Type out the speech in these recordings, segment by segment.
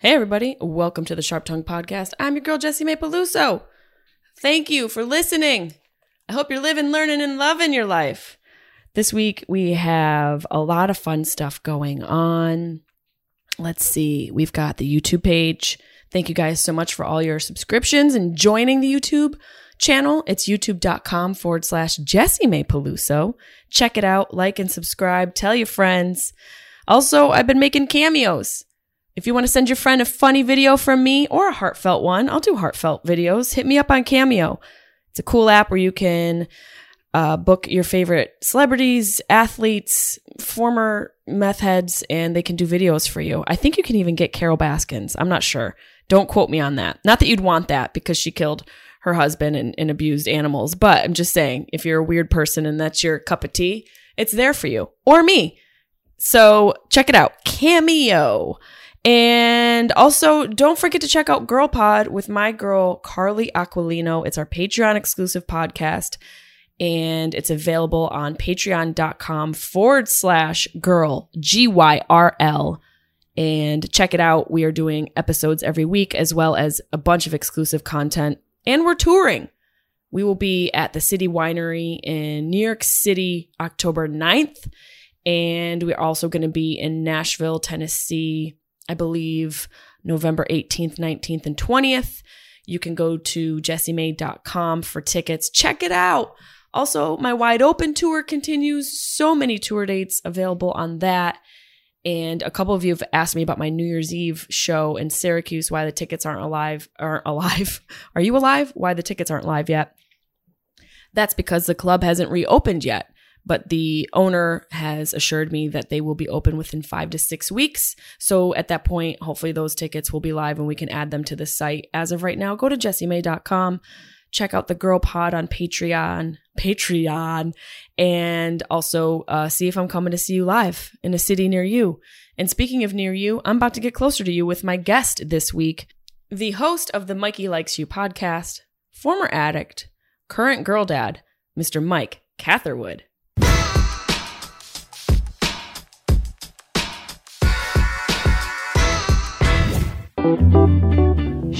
Hey, everybody. Welcome to the Sharp Tongue Podcast. I'm your girl, Jessimae Peluso. Thank you for listening. I hope you're living, learning, and loving your life. This week, we have a lot of fun stuff going on. Let's see. We've got the YouTube page. Thank you guys so much for all your subscriptions and joining the YouTube channel. It's youtube.com forward slash Jessimae Peluso. Check it out, like and subscribe, tell your friends. Also, I've been making cameos. If you want to send your friend a funny video from me or a heartfelt one, I'll do heartfelt videos. Hit me up on Cameo. It's a cool app where you can uh, book your favorite celebrities, athletes, former meth heads, and they can do videos for you. I think you can even get Carole Baskins. I'm not sure. Don't quote me on that. Not that you'd want that because she killed her husband and, and abused animals, but I'm just saying if you're a weird person and that's your cup of tea, it's there for you or me. So check it out. Cameo. And also, don't forget to check out Girl Pod with my girl, Carly Aquilino. It's our Patreon exclusive podcast, and it's available on patreon.com forward slash girl, G Y R L. And check it out. We are doing episodes every week, as well as a bunch of exclusive content. And we're touring. We will be at the City Winery in New York City, October 9th. And we're also going to be in Nashville, Tennessee, I believe November 18th, 19th, and 20th. You can go to jessimae.com for tickets. Check it out. Also, my wide open tour continues. So many tour dates available on that. And a couple of you have asked me about my New Year's Eve show in Syracuse, why the tickets aren't alive, aren't alive. Are you alive? Why the tickets aren't live yet? That's because the club hasn't reopened yet but the owner has assured me that they will be open within five to six weeks. So at that point, hopefully those tickets will be live and we can add them to the site. As of right now, go to jessimae.com, check out the Girl Pod on Patreon, Patreon, and also uh, see if I'm coming to see you live in a city near you. And speaking of near you, I'm about to get closer to you with my guest this week, the host of the Mikey Likes You podcast, former addict, current girl dad, Mr. Mike Catherwood.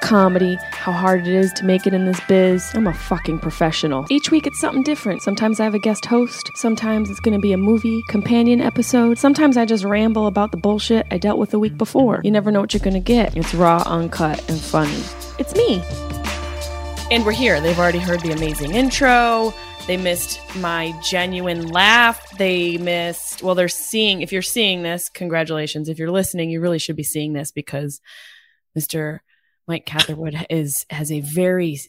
comedy, how hard it is to make it in this biz. I'm a fucking professional. Each week it's something different. Sometimes I have a guest host, sometimes it's gonna be a movie, companion episode, sometimes I just ramble about the bullshit I dealt with the week before. You never know what you're gonna get. It's raw, uncut, and funny. It's me. And we're here. They've already heard the amazing intro. They missed my genuine laugh. They missed, well, they're seeing, if you're seeing this, congratulations. If you're listening, you really should be seeing this because Mr. Mike Catherwood is, has a very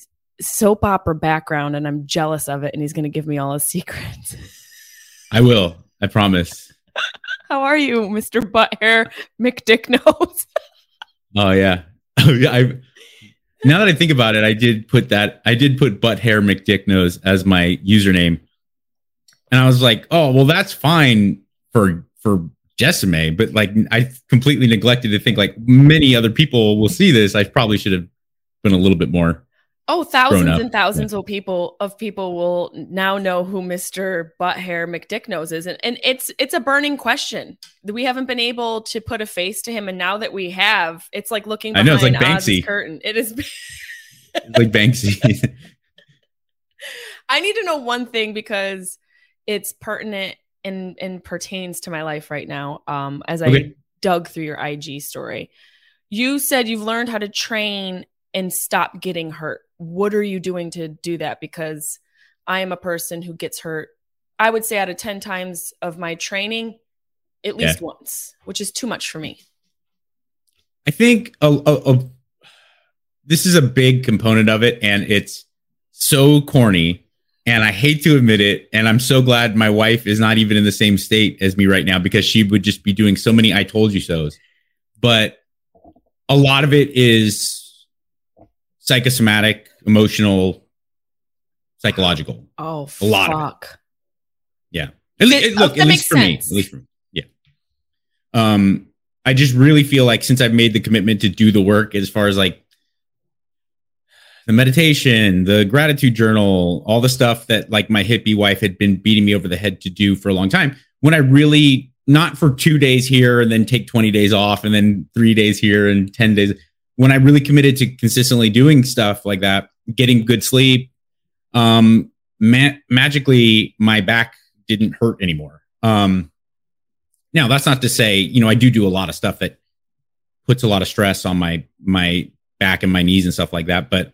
soap opera background and I'm jealous of it. And he's going to give me all his secrets. I will. I promise. How are you, Mr. Butthair McDicknose? oh, yeah. I, now that I think about it, I did put that I did put butt hair McDicknose as my username. And I was like, oh well that's fine for for Jessimae, but like I completely neglected to think like many other people will see this. I probably should have been a little bit more Oh, thousands and thousands yeah. of people of people will now know who Mr. Butt Hair McDicknose is. And, and it's it's a burning question. We haven't been able to put a face to him. And now that we have, it's like looking behind I know, it's like Banksy. curtain. It is like Banksy. I need to know one thing because it's pertinent and and pertains to my life right now. Um, as I okay. dug through your IG story. You said you've learned how to train and stop getting hurt what are you doing to do that? Because I am a person who gets hurt, I would say out of 10 times of my training, at least yeah. once, which is too much for me. I think a, a, a, this is a big component of it, and it's so corny. And I hate to admit it. And I'm so glad my wife is not even in the same state as me right now because she would just be doing so many I told you so's. But a lot of it is psychosomatic, emotional, psychological. Oh, a lot fuck. of it. Yeah. At, it, look, at least for sense. me. At least for me. Yeah. Um, I just really feel like since I've made the commitment to do the work as far as like the meditation, the gratitude journal, all the stuff that like my hippie wife had been beating me over the head to do for a long time. When I really not for two days here and then take 20 days off and then three days here and 10 days when I really committed to consistently doing stuff like that, getting good sleep, um, ma- magically my back didn't hurt anymore. Um, now that's not to say, you know, I do do a lot of stuff that puts a lot of stress on my my back and my knees and stuff like that. But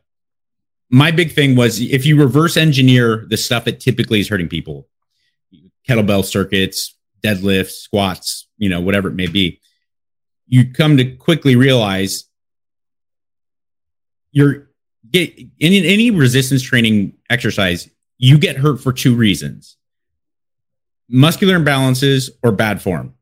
my big thing was if you reverse engineer the stuff that typically is hurting people, kettlebell circuits, deadlifts, squats, you know, whatever it may be, you come to quickly realize you're get in any resistance training exercise, you get hurt for two reasons muscular imbalances or bad form.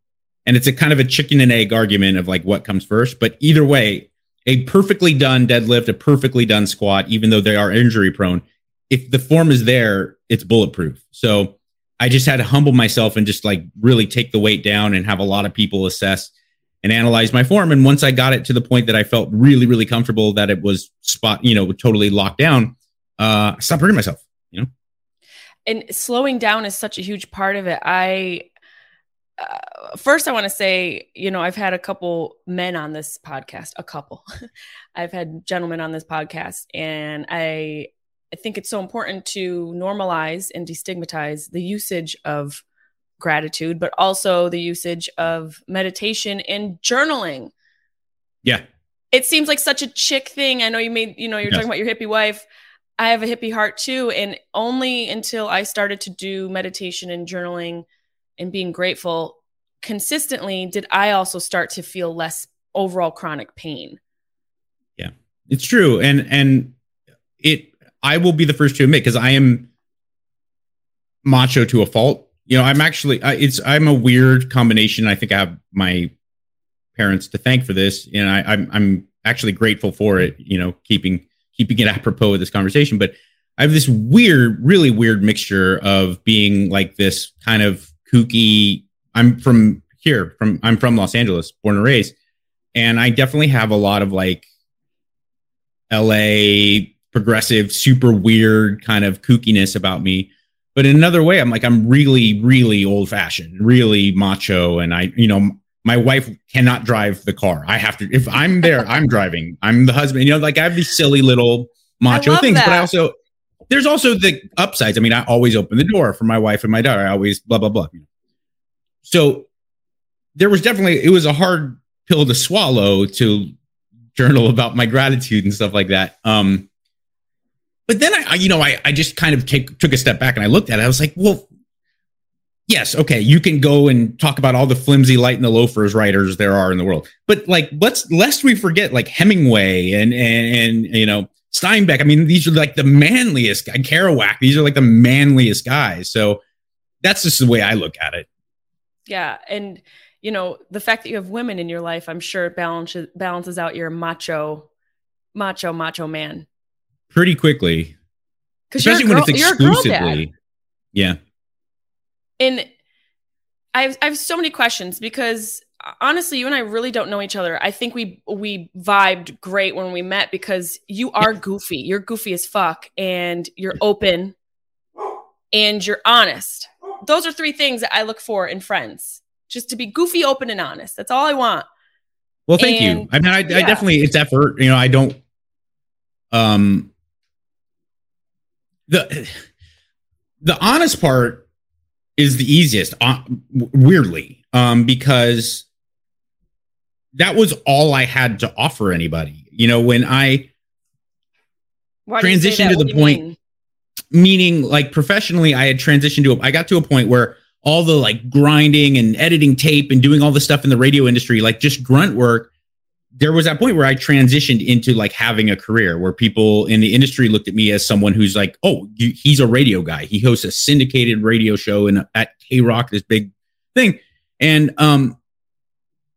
And it's a kind of a chicken and egg argument of like what comes first. But either way, a perfectly done deadlift, a perfectly done squat, even though they are injury prone, if the form is there, it's bulletproof. So I just had to humble myself and just like really take the weight down and have a lot of people assess and analyze my form. And once I got it to the point that I felt really, really comfortable that it was spot, you know, totally locked down, uh, I stopped hurting myself, you know? And slowing down is such a huge part of it. I, uh, first, I want to say, you know, I've had a couple men on this podcast, a couple. I've had gentlemen on this podcast, and I, I think it's so important to normalize and destigmatize the usage of gratitude, but also the usage of meditation and journaling. Yeah. It seems like such a chick thing. I know you made, you know, you're yes. talking about your hippie wife. I have a hippie heart too. And only until I started to do meditation and journaling and being grateful consistently did I also start to feel less overall chronic pain. Yeah, it's true. And, and it, I will be the first to admit because I am macho to a fault you know, I'm actually I, it's I'm a weird combination. I think I have my parents to thank for this, and I, I'm I'm actually grateful for it. You know, keeping keeping it apropos of this conversation, but I have this weird, really weird mixture of being like this kind of kooky. I'm from here, from I'm from Los Angeles, born and raised, and I definitely have a lot of like LA progressive, super weird kind of kookiness about me but in another way, I'm like, I'm really, really old fashioned, really macho. And I, you know, my wife cannot drive the car. I have to, if I'm there, I'm driving. I'm the husband. You know, like I have these silly little macho things, that. but I also, there's also the upsides. I mean, I always open the door for my wife and my daughter. I always blah, blah, blah. So there was definitely, it was a hard pill to swallow to journal about my gratitude and stuff like that. Um, but then I, you know, I, I just kind of take, took a step back and I looked at it. I was like, well, yes, okay, you can go and talk about all the flimsy light and the loafers writers there are in the world, but like, let's lest we forget like Hemingway and and and you know Steinbeck. I mean, these are like the manliest guy. Kerouac. These are like the manliest guys. So that's just the way I look at it. Yeah, and you know the fact that you have women in your life, I'm sure it balances balances out your macho, macho, macho man pretty quickly. Especially girl, when it's exclusively. Yeah. And I have, I have so many questions because honestly, you and I really don't know each other. I think we we vibed great when we met because you are goofy. You're goofy as fuck, and you're open, and you're honest. Those are three things that I look for in friends. Just to be goofy, open, and honest. That's all I want. Well, thank and, you. I mean, I, yeah. I definitely it's effort. You know, I don't. Um. The the honest part is the easiest, uh, weirdly, um, because that was all I had to offer anybody. You know, when I Why transitioned to the point, mean? meaning like professionally, I had transitioned to, a, I got to a point where all the like grinding and editing tape and doing all the stuff in the radio industry, like just grunt work, there was that point where I transitioned into like having a career where people in the industry looked at me as someone who's like, oh, you, he's a radio guy. He hosts a syndicated radio show and at K Rock, this big thing. And um,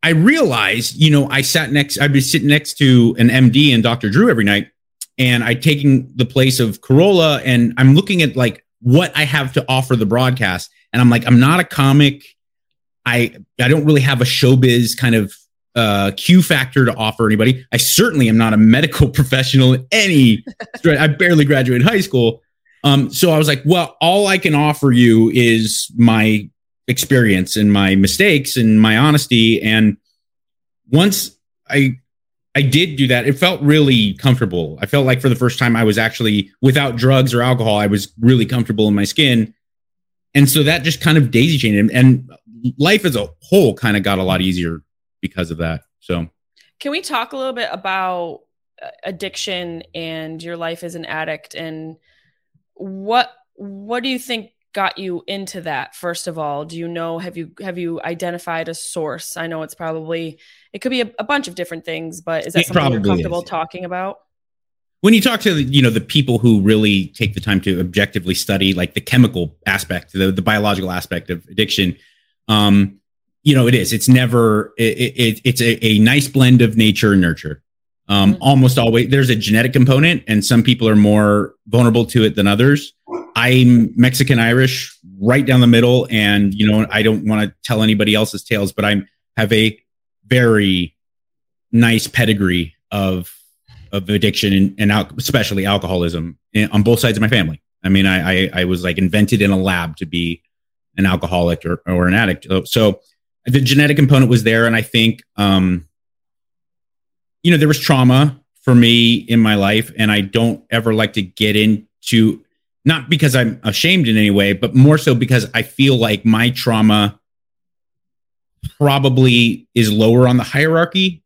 I realized, you know, I sat next, I'd be sitting next to an MD and Dr. Drew every night, and I'd taking the place of Carolla, and I'm looking at like what I have to offer the broadcast, and I'm like, I'm not a comic. I I don't really have a showbiz kind of uh, Q factor to offer anybody. I certainly am not a medical professional in any. I barely graduated high school. Um, so I was like, well, all I can offer you is my experience and my mistakes and my honesty. And once I I did do that, it felt really comfortable. I felt like for the first time I was actually without drugs or alcohol, I was really comfortable in my skin. And so that just kind of daisy chained and life as a whole kind of got a lot easier because of that. So, can we talk a little bit about uh, addiction and your life as an addict and what what do you think got you into that first of all do you know have you have you identified a source i know it's probably it could be a, a bunch of different things but is that it something you're comfortable is. talking about when you talk to the, you know the people who really take the time to objectively study like the chemical aspect the, the biological aspect of addiction um you know, it is. It's never. It, it it's a, a nice blend of nature and nurture. Um, mm-hmm. Almost always, there's a genetic component, and some people are more vulnerable to it than others. I'm Mexican Irish, right down the middle, and you know, I don't want to tell anybody else's tales, but I'm have a very nice pedigree of of addiction and, and al- especially alcoholism in, on both sides of my family. I mean, I, I, I was like invented in a lab to be an alcoholic or, or an addict. So the genetic component was there, and I think um, you know there was trauma for me in my life, and I don't ever like to get into not because I'm ashamed in any way, but more so because I feel like my trauma probably is lower on the hierarchy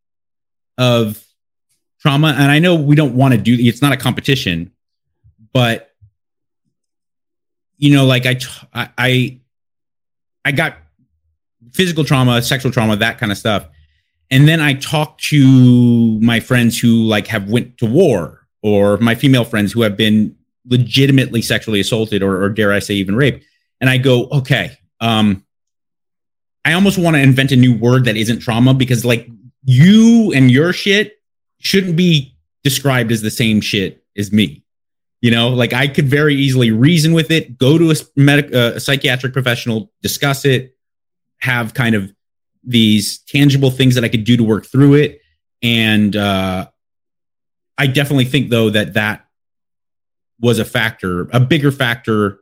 of trauma. And I know we don't want to do it's not a competition, but you know, like I, I, I got physical trauma, sexual trauma, that kind of stuff. And then I talk to my friends who like have went to war or my female friends who have been legitimately sexually assaulted or, or dare I say even raped. And I go, okay, um, I almost want to invent a new word that isn't trauma because like you and your shit shouldn't be described as the same shit as me. You know, like I could very easily reason with it, go to a medic, uh, a psychiatric professional, discuss it, have kind of these tangible things that I could do to work through it. And uh, I definitely think, though, that that was a factor, a bigger factor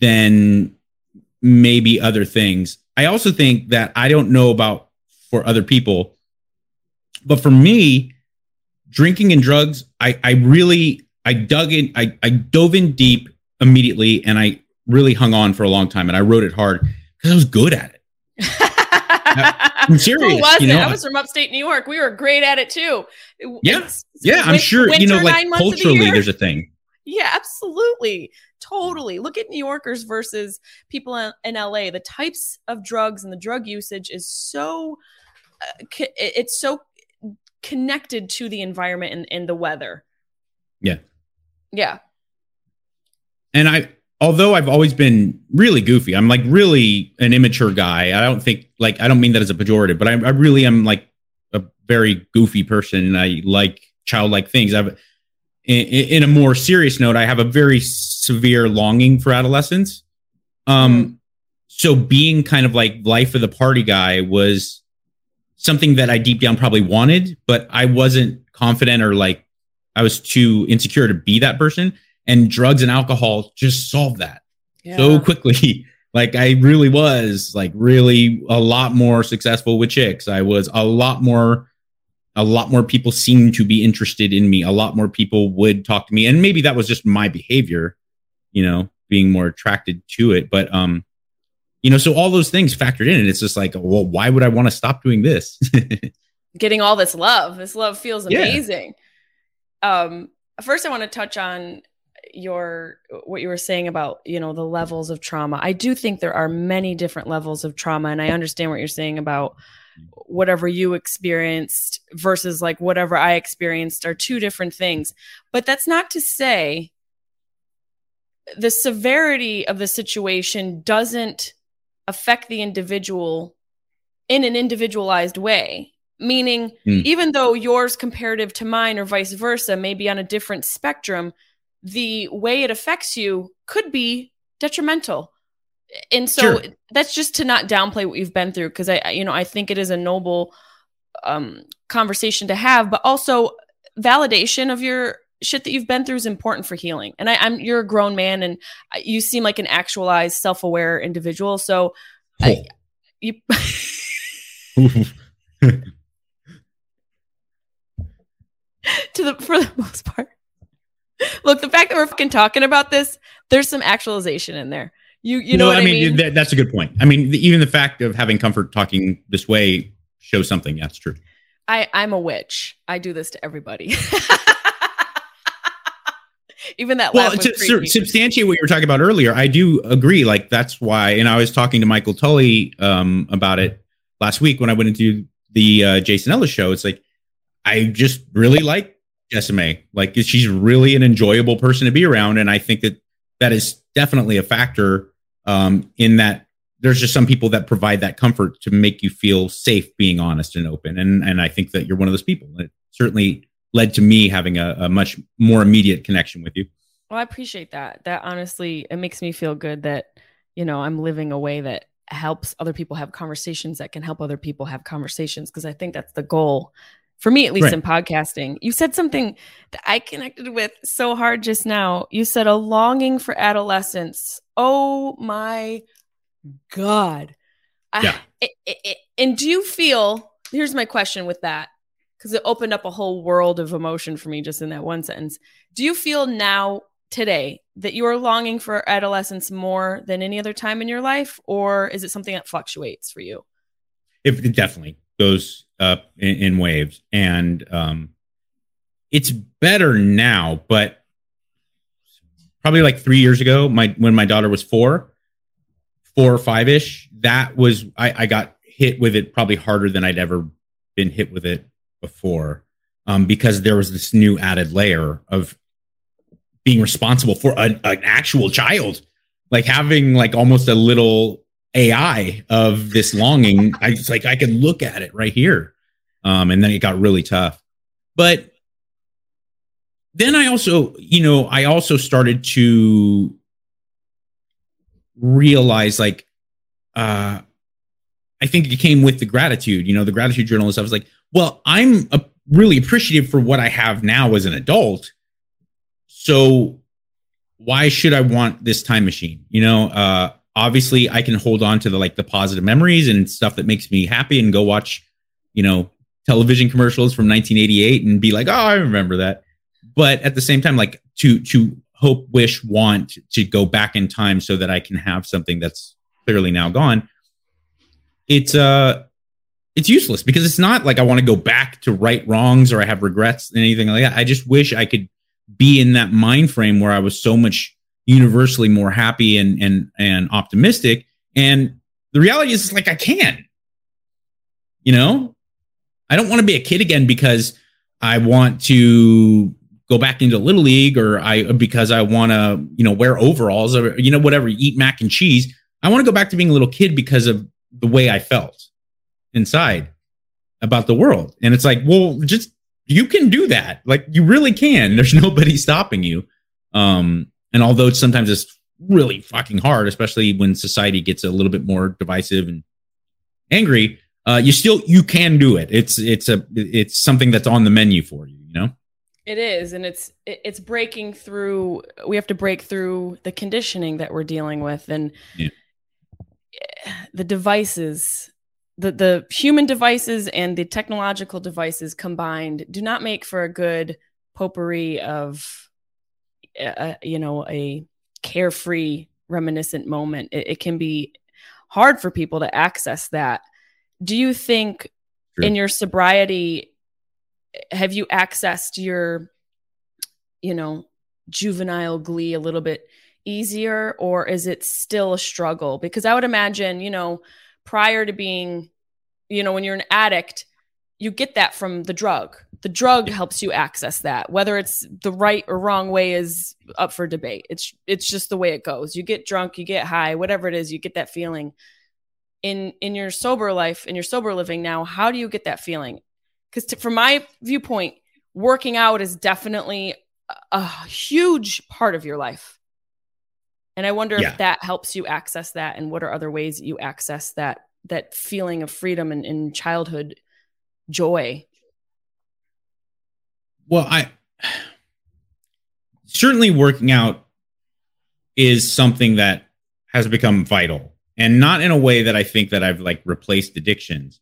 than maybe other things. I also think that I don't know about for other people, but for me, drinking and drugs, I, I really, I dug in, I, I dove in deep immediately and I really hung on for a long time and I wrote it hard because I was good at it. I'm serious. Who was you know, it? I was from upstate New York. We were great at it too. Yeah, it's, yeah. I'm sure you know, like culturally, the there's a thing. Yeah, absolutely, totally. Look at New Yorkers versus people in LA. The types of drugs and the drug usage is so. Uh, it's so connected to the environment and, and the weather. Yeah. Yeah. And I, although I've always been really goofy, I'm like really an immature guy. I don't think like I don't mean that as a pejorative, but I, I really am like a very goofy person. And I like childlike things. I've in, in, a more serious note, I have a very severe longing for adolescence. Um, mm. so being kind of like life of the party guy was something that I deep down probably wanted, but I wasn't confident or like I was too insecure to be that person. And drugs and alcohol just solved that yeah. so quickly. like I really was like really a lot more successful with chicks. I was a lot more a lot more people seemed to be interested in me. A lot more people would talk to me. And maybe that was just my behavior, you know, being more attracted to it. But um, you know, so all those things factored in, and it's just like, well, why would I want to stop doing this? Getting all this love, this love feels amazing. Yeah. Um, first, I want to touch on your what you were saying about you know the levels of trauma. I do think there are many different levels of trauma, and I understand what you're saying about whatever you experienced versus like whatever I experienced are two different things. But that's not to say the severity of the situation doesn't affect the individual in an individualized way meaning mm. even though yours comparative to mine or vice versa may be on a different spectrum the way it affects you could be detrimental and so sure. that's just to not downplay what you've been through because i you know i think it is a noble um, conversation to have but also validation of your shit that you've been through is important for healing. And I, am you're a grown man, and you seem like an actualized, self aware individual. So, oh. I, you. to the for the most part. Look, the fact that we're fucking talking about this, there's some actualization in there. You you know no, I mean, I mean? that's a good point. I mean, even the fact of having comfort talking this way shows something. That's true. I I'm a witch. I do this to everybody. Even that. Well, to su- substantiate what you were talking about earlier, I do agree. Like that's why, and I was talking to Michael Tully um, about it last week when I went into the uh, Jason Ellis show. It's like I just really like Jessimae. Like she's really an enjoyable person to be around, and I think that that is definitely a factor um, in that. There's just some people that provide that comfort to make you feel safe being honest and open, and and I think that you're one of those people. It certainly led to me having a, a much more immediate connection with you. Well, I appreciate that. That honestly, it makes me feel good that, you know, I'm living a way that helps other people have conversations that can help other people have conversations. Cause I think that's the goal for me, at least right. in podcasting. You said something that I connected with so hard just now. You said a longing for adolescence. Oh my God. Yeah. I, it, it, and do you feel, here's my question with that because it opened up a whole world of emotion for me just in that one sentence. Do you feel now today that you are longing for adolescence more than any other time in your life, or is it something that fluctuates for you? It, definitely goes up in, in waves, and um, it's better now. But probably like three years ago, my when my daughter was four, four or five ish, that was I, I got hit with it probably harder than I'd ever been hit with it before um, because there was this new added layer of being responsible for a, an actual child, like having like almost a little AI of this longing. I just like I could look at it right here, um, and then it got really tough. But then I also, you know, I also started to realize like uh I think it came with the gratitude, you know, the gratitude journal and stuff. I was like, well, I'm a, really appreciative for what I have now as an adult. So why should I want this time machine? You know, uh, obviously I can hold on to the like the positive memories and stuff that makes me happy and go watch, you know, television commercials from 1988 and be like, oh, I remember that. But at the same time, like to to hope, wish, want to go back in time so that I can have something that's clearly now gone. It's uh it's useless because it's not like I want to go back to right wrongs or I have regrets and anything like that. I just wish I could be in that mind frame where I was so much universally more happy and and and optimistic. And the reality is like I can. You know, I don't want to be a kid again because I want to go back into little league or I because I want to, you know, wear overalls or you know whatever, eat mac and cheese. I want to go back to being a little kid because of the way I felt inside about the world. And it's like, well, just you can do that. Like you really can. There's nobody stopping you. Um, and although sometimes it's really fucking hard, especially when society gets a little bit more divisive and angry, uh, you still you can do it. It's it's a it's something that's on the menu for you. You know. It is, and it's it's breaking through. We have to break through the conditioning that we're dealing with, and yeah. the devices the the human devices and the technological devices combined do not make for a good potpourri of uh, you know a carefree reminiscent moment it, it, can be hard for people to access that do you think sure. in your sobriety have you accessed your you know juvenile glee a little bit easier or is it still a struggle because i would imagine you know prior to being, you know, when you're an addict, you get that from the drug. The drug helps you access that. Whether it's the right or wrong way is up for debate. It's it's just the way it goes. You get drunk, you get high, whatever it is, you get that feeling. In in your sober life, in your sober living now, how do you get that feeling? Because from my viewpoint, working out is definitely a huge part of your life. And I wonder yeah. if that helps you access that and what are other ways that you access that that feeling of freedom and, and childhood joy. Well, I certainly working out is something that has become vital and not in a way that I think that I've like replaced addictions,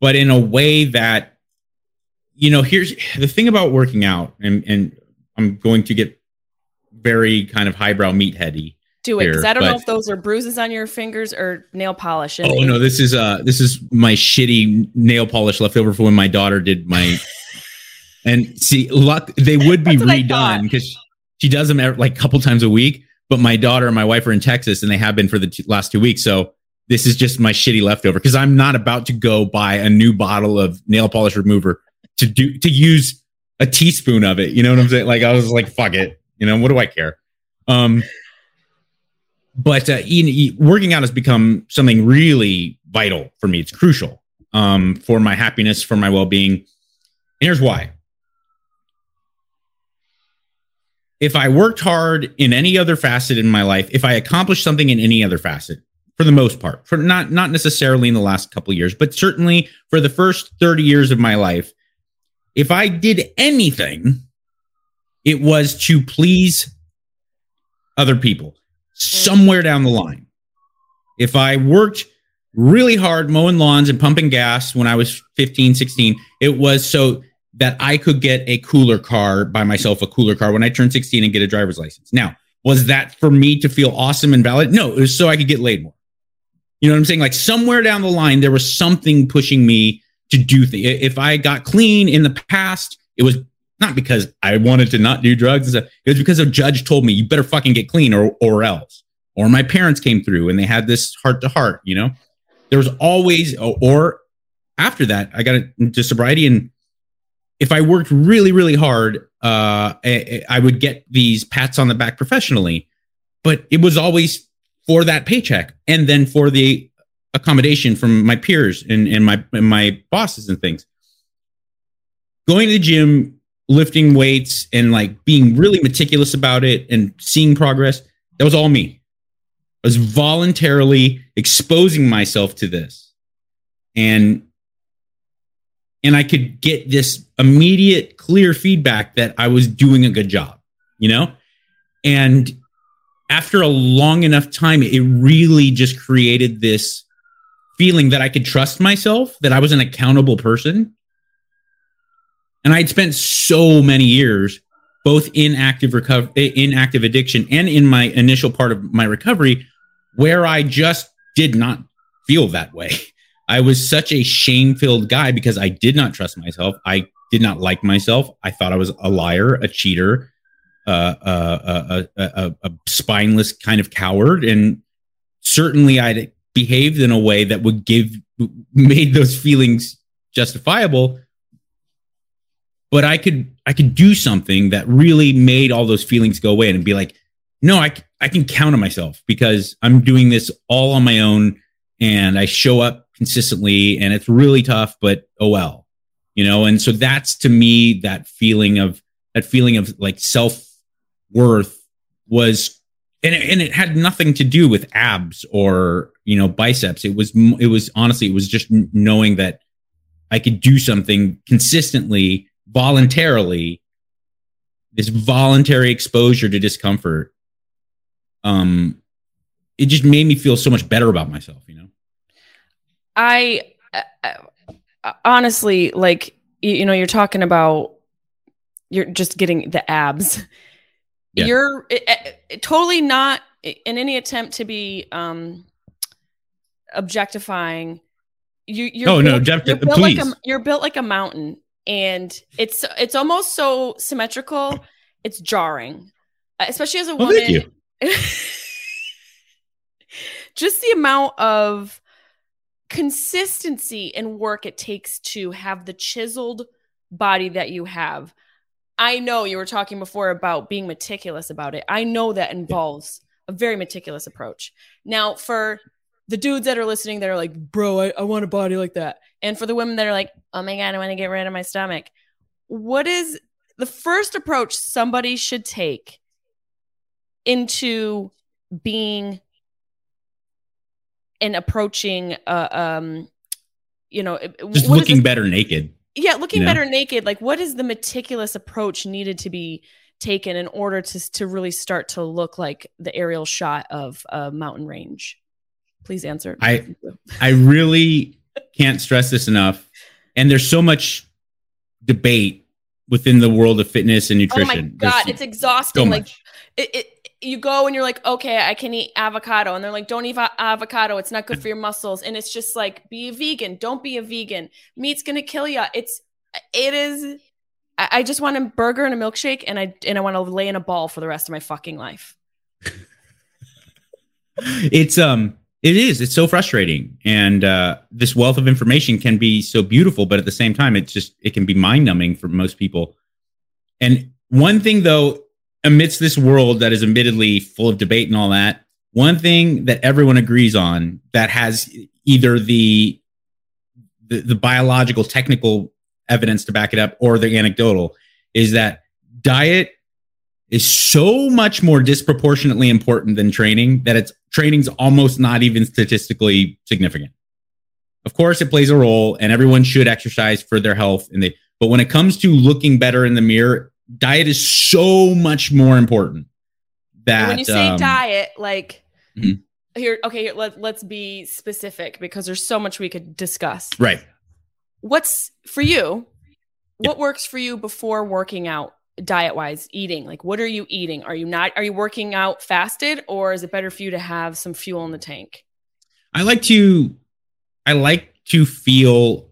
but in a way that, you know, here's the thing about working out and, and I'm going to get very kind of highbrow meatheady. Do it because I don't but, know if those are bruises on your fingers or nail polish. Oh no, this is uh this is my shitty nail polish left over for when my daughter did my. And see, luck they would be redone because she does them every, like a couple times a week. But my daughter and my wife are in Texas, and they have been for the t- last two weeks. So this is just my shitty leftover because I'm not about to go buy a new bottle of nail polish remover to do to use a teaspoon of it. You know what I'm saying? Like I was like, fuck it. You know, what do I care? Um, but uh, working out has become something really vital for me. It's crucial um, for my happiness, for my well being. And here's why. If I worked hard in any other facet in my life, if I accomplished something in any other facet, for the most part, for not not necessarily in the last couple years, but certainly for the first 30 years of my life, if I did anything it was to please other people somewhere down the line. If I worked really hard mowing lawns and pumping gas when I was 15, 16, it was so that I could get a cooler car by myself, a cooler car when I turned 16 and get a driver's license. Now, was that for me to feel awesome and valid? No, it was so I could get laid more. You know what I'm saying? Like somewhere down the line, there was something pushing me to do things. If I got clean in the past, it was not because I wanted to not do drugs. It was because a judge told me you better fucking get clean or or else. Or my parents came through and they had this heart to heart. You know, there was always or after that I got into sobriety and if I worked really really hard, uh, I, would get these pats on the back professionally, but it was always for that paycheck and then for the accommodation from my peers and, and my and my bosses and things. Going to the gym lifting weights and like being really meticulous about it and seeing progress, that was all me. I was voluntarily exposing myself to this. And and I could get this immediate clear feedback that I was doing a good job, you know? And after a long enough time, it really just created this feeling that I could trust myself, that I was an accountable person, and I'd spent so many years both in active recovery, in active addiction, and in my initial part of my recovery, where I just did not feel that way. I was such a shame filled guy because I did not trust myself. I did not like myself. I thought I was a liar, a cheater, uh, uh, a, a, a, spineless kind of coward. And certainly I'd behaved in a way that would give, made those feelings justifiable. But I could, I could do something that really made all those feelings go away and be like, no, I, I can count on myself because I'm doing this all on my own and I show up consistently and it's really tough, but oh well, you know? And so that's to me, that feeling of, that feeling of like self worth was, and it, and it had nothing to do with abs or, you know, biceps. It was, it was honestly, it was just knowing that I could do something consistently, voluntarily, this voluntary exposure to discomfort. Um, it just made me feel so much better about myself, you know? I uh, uh, honestly like you, you, know you're talking about you're just getting the abs. Yeah. You're it, it, totally not in any attempt to be um objectifying. You you're oh built, no, Jeff, you're built please. like a, you're built like a mountain, and it's it's almost so symmetrical. It's jarring, especially as a well, woman. just the amount of consistency and work it takes to have the chiseled body that you have. I know you were talking before about being meticulous about it. I know that involves a very meticulous approach. Now, for the dudes that are listening that are like, bro, I, I want a body like that. And for the women that are like, oh my God, I want to get rid of my stomach. What is the first approach somebody should take into being and approaching uh, um you know just looking better naked. Yeah looking you know? better naked. Like what is the meticulous approach needed to be taken in order to to really start to look like the aerial shot of a mountain range? Please answer. I i really can't stress this enough. And there's so much debate within the world of fitness and nutrition oh my god there's it's exhausting. so like it, it you go and you're like, okay, I can eat avocado. And they're like, don't eat avocado. It's not good for your muscles. And it's just like, be a vegan. Don't be a vegan. Meat's going to kill you. It's, it is, I, just want a burger and a milkshake and I, and I want to lay in a ball for the rest of my fucking life. it's, um, it is. It's so frustrating. And uh, this wealth of information can be so beautiful, but at the same time, it's just, it can be mind numbing for most people. And one thing, though, amidst this world that is admittedly full of debate and all that, one thing that everyone agrees on that has either the the, the biological technical evidence to back it up or the anecdotal is that diet is so much more disproportionately important than training that it's training's almost not even statistically significant. Of course, it plays a role, and everyone should exercise for their health. And they, but when it comes to looking better in the mirror, diet is so much more important. That when you say um, diet, like mm-hmm. here, okay, here, let, let's be specific because there's so much we could discuss. Right. What's for you? What works for you before working out? diet wise eating like what are you eating are you not are you working out fasted or is it better for you to have some fuel in the tank i like to i like to feel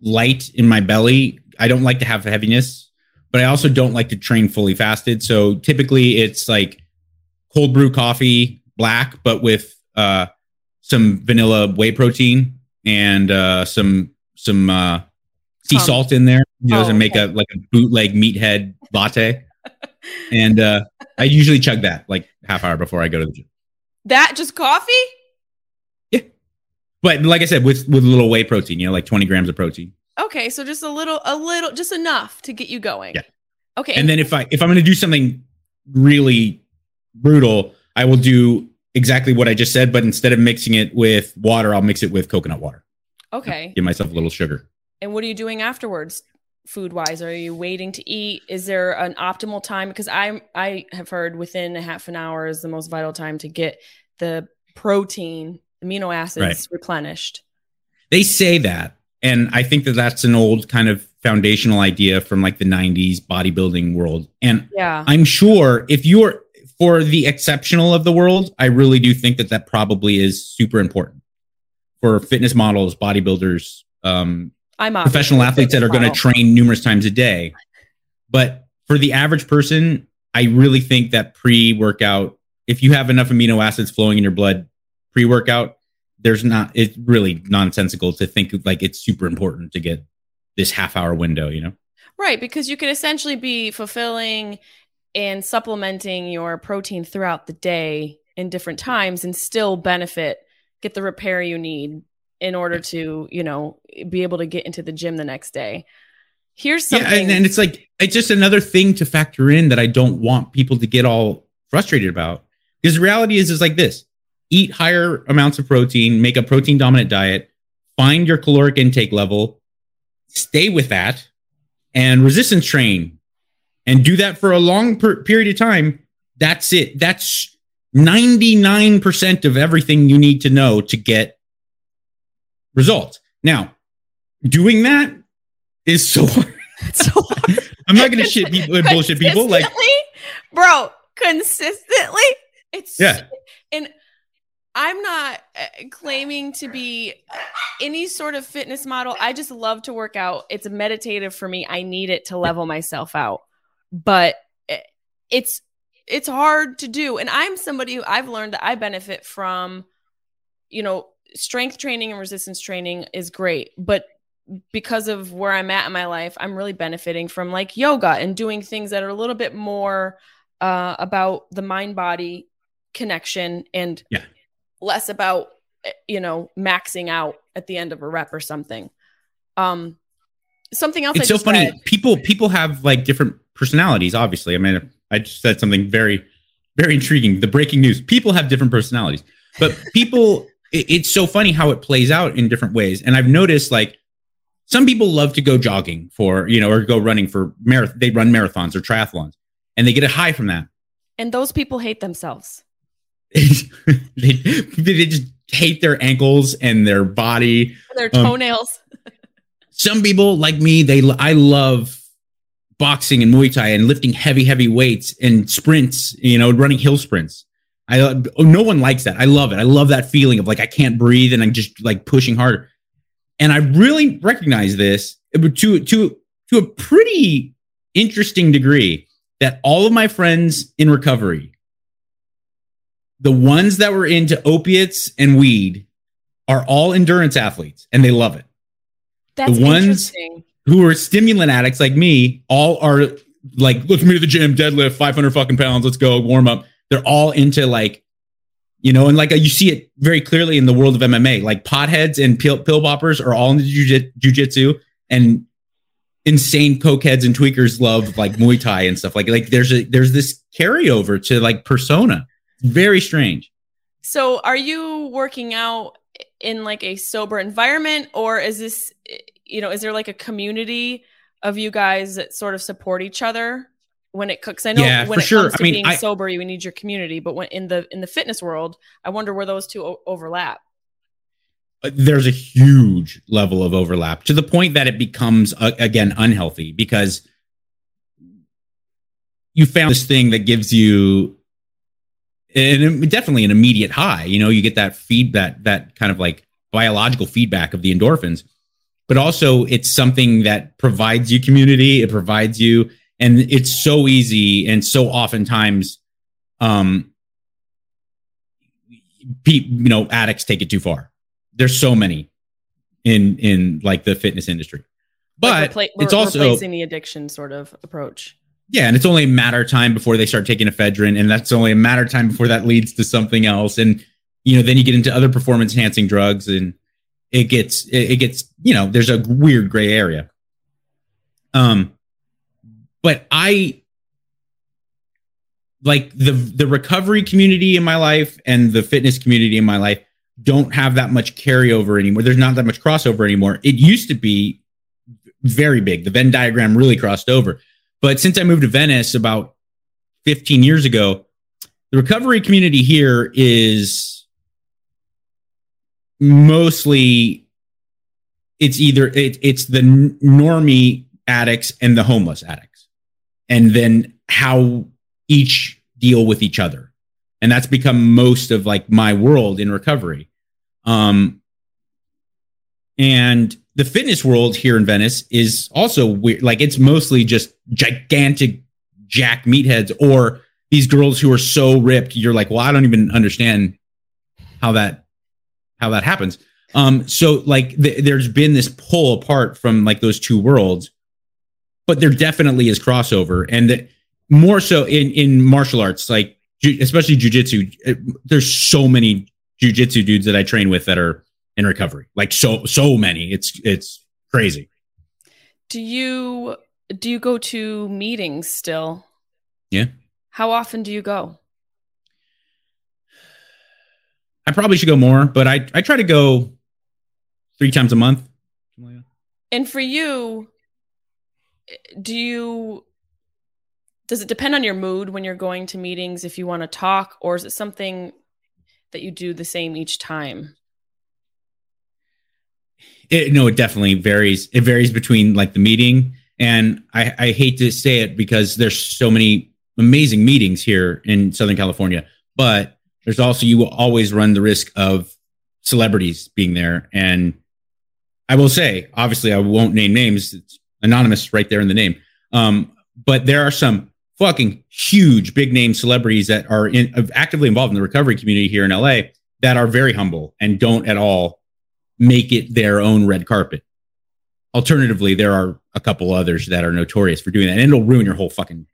light in my belly i don't like to have heaviness but I also don't like to train fully fasted. So typically it's like cold brew coffee, black, but with uh, some vanilla whey protein and uh, some some uh, sea um, salt in there. You know, oh, to make okay. a like a bootleg meathead latte. and uh, I usually chug that like half hour before I go to the gym. That just coffee? Yeah, but like I said, with with a little whey protein, you know, like twenty grams of protein. Okay, so just a little, a little, just enough to get you going. Yeah. Okay. And then if I if I'm going to do something really brutal, I will do exactly what I just said, but instead of mixing it with water, I'll mix it with coconut water. Okay. Give myself a little sugar. And what are you doing afterwards? food wise are you waiting to eat is there an optimal time because i i have heard within a half an hour is the most vital time to get the protein amino acids right. replenished they say that and I think that that's an old kind of foundational idea from like the 90s bodybuilding world. And yeah. I'm sure if you're for the exceptional of the world, I really do think that that probably is super important. for fitness models, bodybuilders, um, I'm professional athletes that are going to train numerous times a day. But for the average person, I really think that pre workout, if you have enough amino acids flowing in your blood pre workout, there's not, it's really nonsensical to think like it's super important to get this half hour window, you know? Right. Because you could essentially be fulfilling and supplementing your protein throughout the day in different times and still benefit, get the repair you need in order to, you know, be able to get into the gym the next day. Here's something. Yeah, and, and it's like it's just another thing to factor in that I don't want people to get all frustrated about. Because the reality is is like this. Eat higher amounts of protein, make a protein dominant diet, find your caloric intake level, stay with that, and resistance train and do that for a long per- period of time. That's it. That's 99% of everything you need to know to get results. Now, doing that is so hard. so hard. I'm not going to shit people bullshit people like bro, consistently. It's yeah. I'm not uh, claiming to be any sort of fitness model. I just love to work out. It's meditative for me. I need it to level myself out. But uh, it's it's hard to do. And I'm somebody who I've learned that I benefit from you know, strength training and resistance training is great, but because of where I'm at in my life, I'm really benefiting from like yoga and doing things that are a little bit more uh, about the mind body connection and yeah. Less about eh, you know maxing out at the end of a rep or something. Um, something else. It's I so funny. Read. People people have like different personalities. Obviously, I mean, I just said something very very intriguing. The breaking news: people have different personalities, but people. it, it's so funny how it plays out in different ways. And I've noticed like some people love to go jogging for, you know, or go running for marathon. They run marathons or triathlons and they get a high from that. And those people hate themselves. They, they just hate their ankles and their body, their um, toenails. Um, some people like me, they I love boxing and Muay Thai and lifting heavy, heavy weights and sprints. You know, running hill sprints. I no one likes that. I love it. I love that feeling of like I can't breathe and I'm just like pushing harder. And I really recognize this to to to a pretty interesting degree that all of my friends in recovery, the ones that were into opiates and weed, are all endurance athletes and they love it. That's the ones who are stimulant addicts like me, all are like, let's meet at the gym, deadlift, 500 fucking pounds, let's go, warm up. They're all into like you know, and like you see it very clearly in the world of MMA. Like potheads and pill, pill boppers are all into jujitsu, and insane cokeheads and tweakers love like Muay Thai and stuff. Like like there's a there's this carryover to like persona. Very strange. So, are you working out in like a sober environment, or is this, you know, is there like a community of you guys that sort of support each other? when it cooks. I know yeah, when it sure. comes to I mean, being I, sober, you need your community, but when in the in the fitness world, I wonder where those two o- overlap. Uh, there's a huge level of overlap to the point that it becomes uh, again unhealthy because you found this thing that gives you and definitely an immediate high. You know, you get that feedback, that kind of like biological feedback of the endorphins, but also it's something that provides you community. It provides you and it's so easy and so oftentimes um pe- you know addicts take it too far there's so many in in like the fitness industry but like repla- it's also replacing the addiction sort of approach yeah and it's only a matter of time before they start taking ephedrine and that's only a matter of time before that leads to something else and you know then you get into other performance enhancing drugs and it gets it, it gets you know there's a weird gray area um but I like the the recovery community in my life and the fitness community in my life don't have that much carryover anymore. There's not that much crossover anymore. It used to be very big. The Venn diagram really crossed over. But since I moved to Venice about 15 years ago, the recovery community here is mostly it's either it, it's the normie addicts and the homeless addicts and then how each deal with each other. And that's become most of like my world in recovery. Um, And the fitness world here in Venice is also weird. Like it's mostly just gigantic jack meatheads or these girls who are so ripped. You're like, well, I don't even understand how that how that happens. Um, so like th- there's been this pull apart from like those two worlds, but there definitely is crossover, and the, more so in in martial arts, like especially jujitsu. There's so many jujitsu dudes that I train with that are in recovery, like so so many. It's it's crazy. Do you do you go to meetings still? Yeah. How often do you go? I probably should go more, but I I try to go three times a month. And for you, do you does it depend on your mood when you're going to meetings if you want to talk or is it something that you do the same each time it, no it definitely varies it varies between like the meeting and I, I hate to say it because there's so many amazing meetings here in southern california but there's also you will always run the risk of celebrities being there and I will say, obviously, I won't name names. It's anonymous right there in the name. Um, but there are some fucking huge, big name celebrities that are in, actively involved in the recovery community here in LA that are very humble and don't at all make it their own red carpet. Alternatively, there are a couple others that are notorious for doing that, and it'll ruin your whole fucking.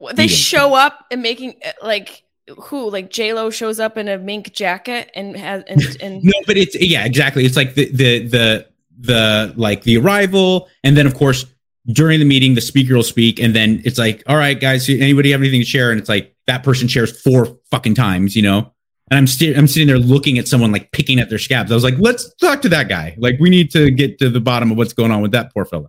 They meeting. show up and making uh, like who like J Lo shows up in a mink jacket and has and, and no, but it's yeah, exactly. It's like the the the the like the arrival, and then of course during the meeting the speaker will speak, and then it's like, all right, guys, anybody have anything to share? And it's like that person shares four fucking times, you know. And I'm still I'm sitting there looking at someone like picking at their scabs. I was like, let's talk to that guy. Like we need to get to the bottom of what's going on with that poor fella.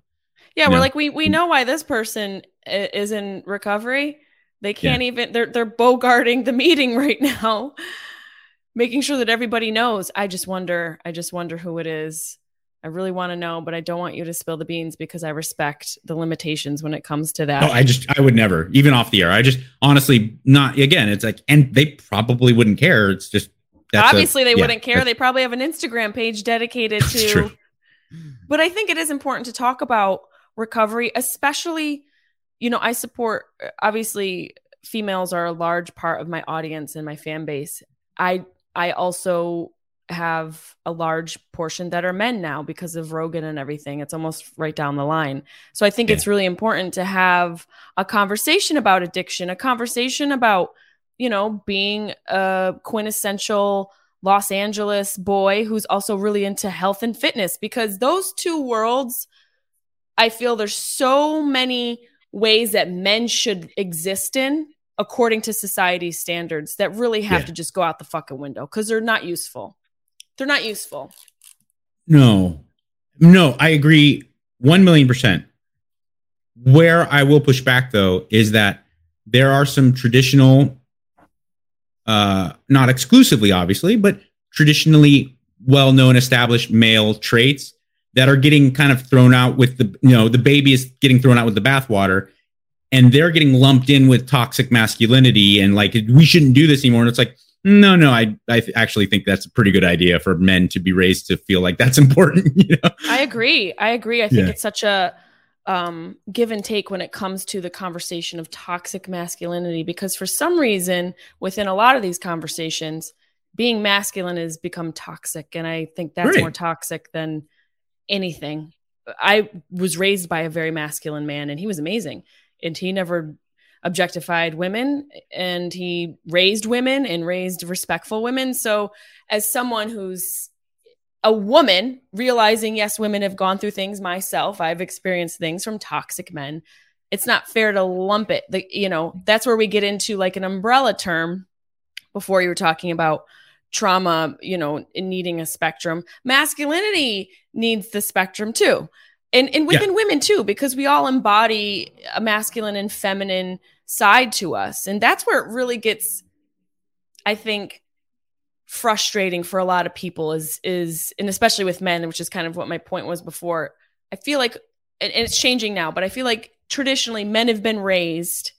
Yeah, you we're know? like we we mm. know why this person is in recovery. They can't yeah. even they're they're bogarting the meeting right now, making sure that everybody knows. I just wonder, I just wonder who it is. I really want to know, but I don't want you to spill the beans because I respect the limitations when it comes to that. Oh, I just I would never, even off the air. I just honestly not again, it's like and they probably wouldn't care. It's just obviously a, they yeah, wouldn't care. They probably have an Instagram page dedicated to true. but I think it is important to talk about recovery, especially, you know, I support obviously females are a large part of my audience and my fan base. I I also have a large portion that are men now because of Rogan and everything. It's almost right down the line. So I think yeah. it's really important to have a conversation about addiction, a conversation about, you know, being a quintessential Los Angeles boy who's also really into health and fitness because those two worlds, I feel there's so many ways that men should exist in according to society's standards that really have yeah. to just go out the fucking window because they're not useful. They're not useful. No, no, I agree 1 million percent. Where I will push back though is that there are some traditional, uh, not exclusively, obviously, but traditionally well known established male traits that are getting kind of thrown out with the, you know, the baby is getting thrown out with the bathwater and they're getting lumped in with toxic masculinity and like we shouldn't do this anymore. And it's like, no, no, I I actually think that's a pretty good idea for men to be raised to feel like that's important. You know? I agree. I agree. I think yeah. it's such a um, give and take when it comes to the conversation of toxic masculinity because for some reason within a lot of these conversations, being masculine has become toxic, and I think that's right. more toxic than anything. I was raised by a very masculine man, and he was amazing, and he never objectified women and he raised women and raised respectful women. So, as someone who's a woman, realizing yes, women have gone through things myself, I've experienced things from toxic men. It's not fair to lump it. The, you know, that's where we get into like an umbrella term before you were talking about trauma, you know, in needing a spectrum. Masculinity needs the spectrum too and and within yeah. women too because we all embody a masculine and feminine side to us. And that's where it really gets i think frustrating for a lot of people is is and especially with men which is kind of what my point was before. I feel like and, and it's changing now but i feel like traditionally men have been raised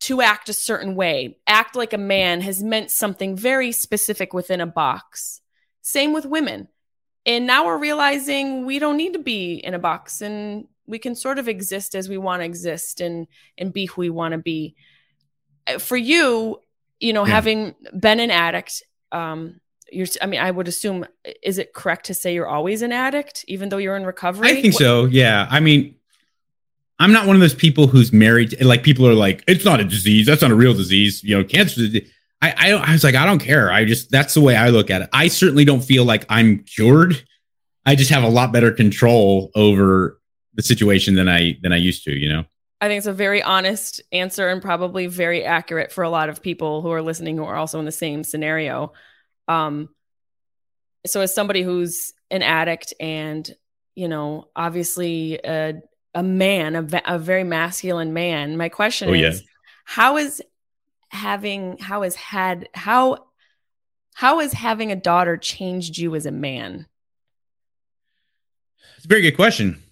to act a certain way act like a man has meant something very specific within a box. Same with women and now we're realizing we don't need to be in a box and we can sort of exist as we want to exist and and be who we want to be. Uh, for you you know yeah. having been an addict um you're i mean i would assume is it correct to say you're always an addict even though you're in recovery? I think what- so yeah. I mean i'm not one of those people who's married to, like people are like it's not a disease that's not a real disease you know cancer I, I I was like I don't care I just that's the way I look at it I certainly don't feel like I'm cured I just have a lot better control over the situation than I than I used to, you know. I think it's a very honest answer and probably very accurate for a lot of people who are listening who are also in the same scenario. Um, so as somebody who's an addict and you know obviously a, a man a, a very masculine man my question oh, is yeah. how is having how has had how how has having a daughter changed you as a man it's a very good question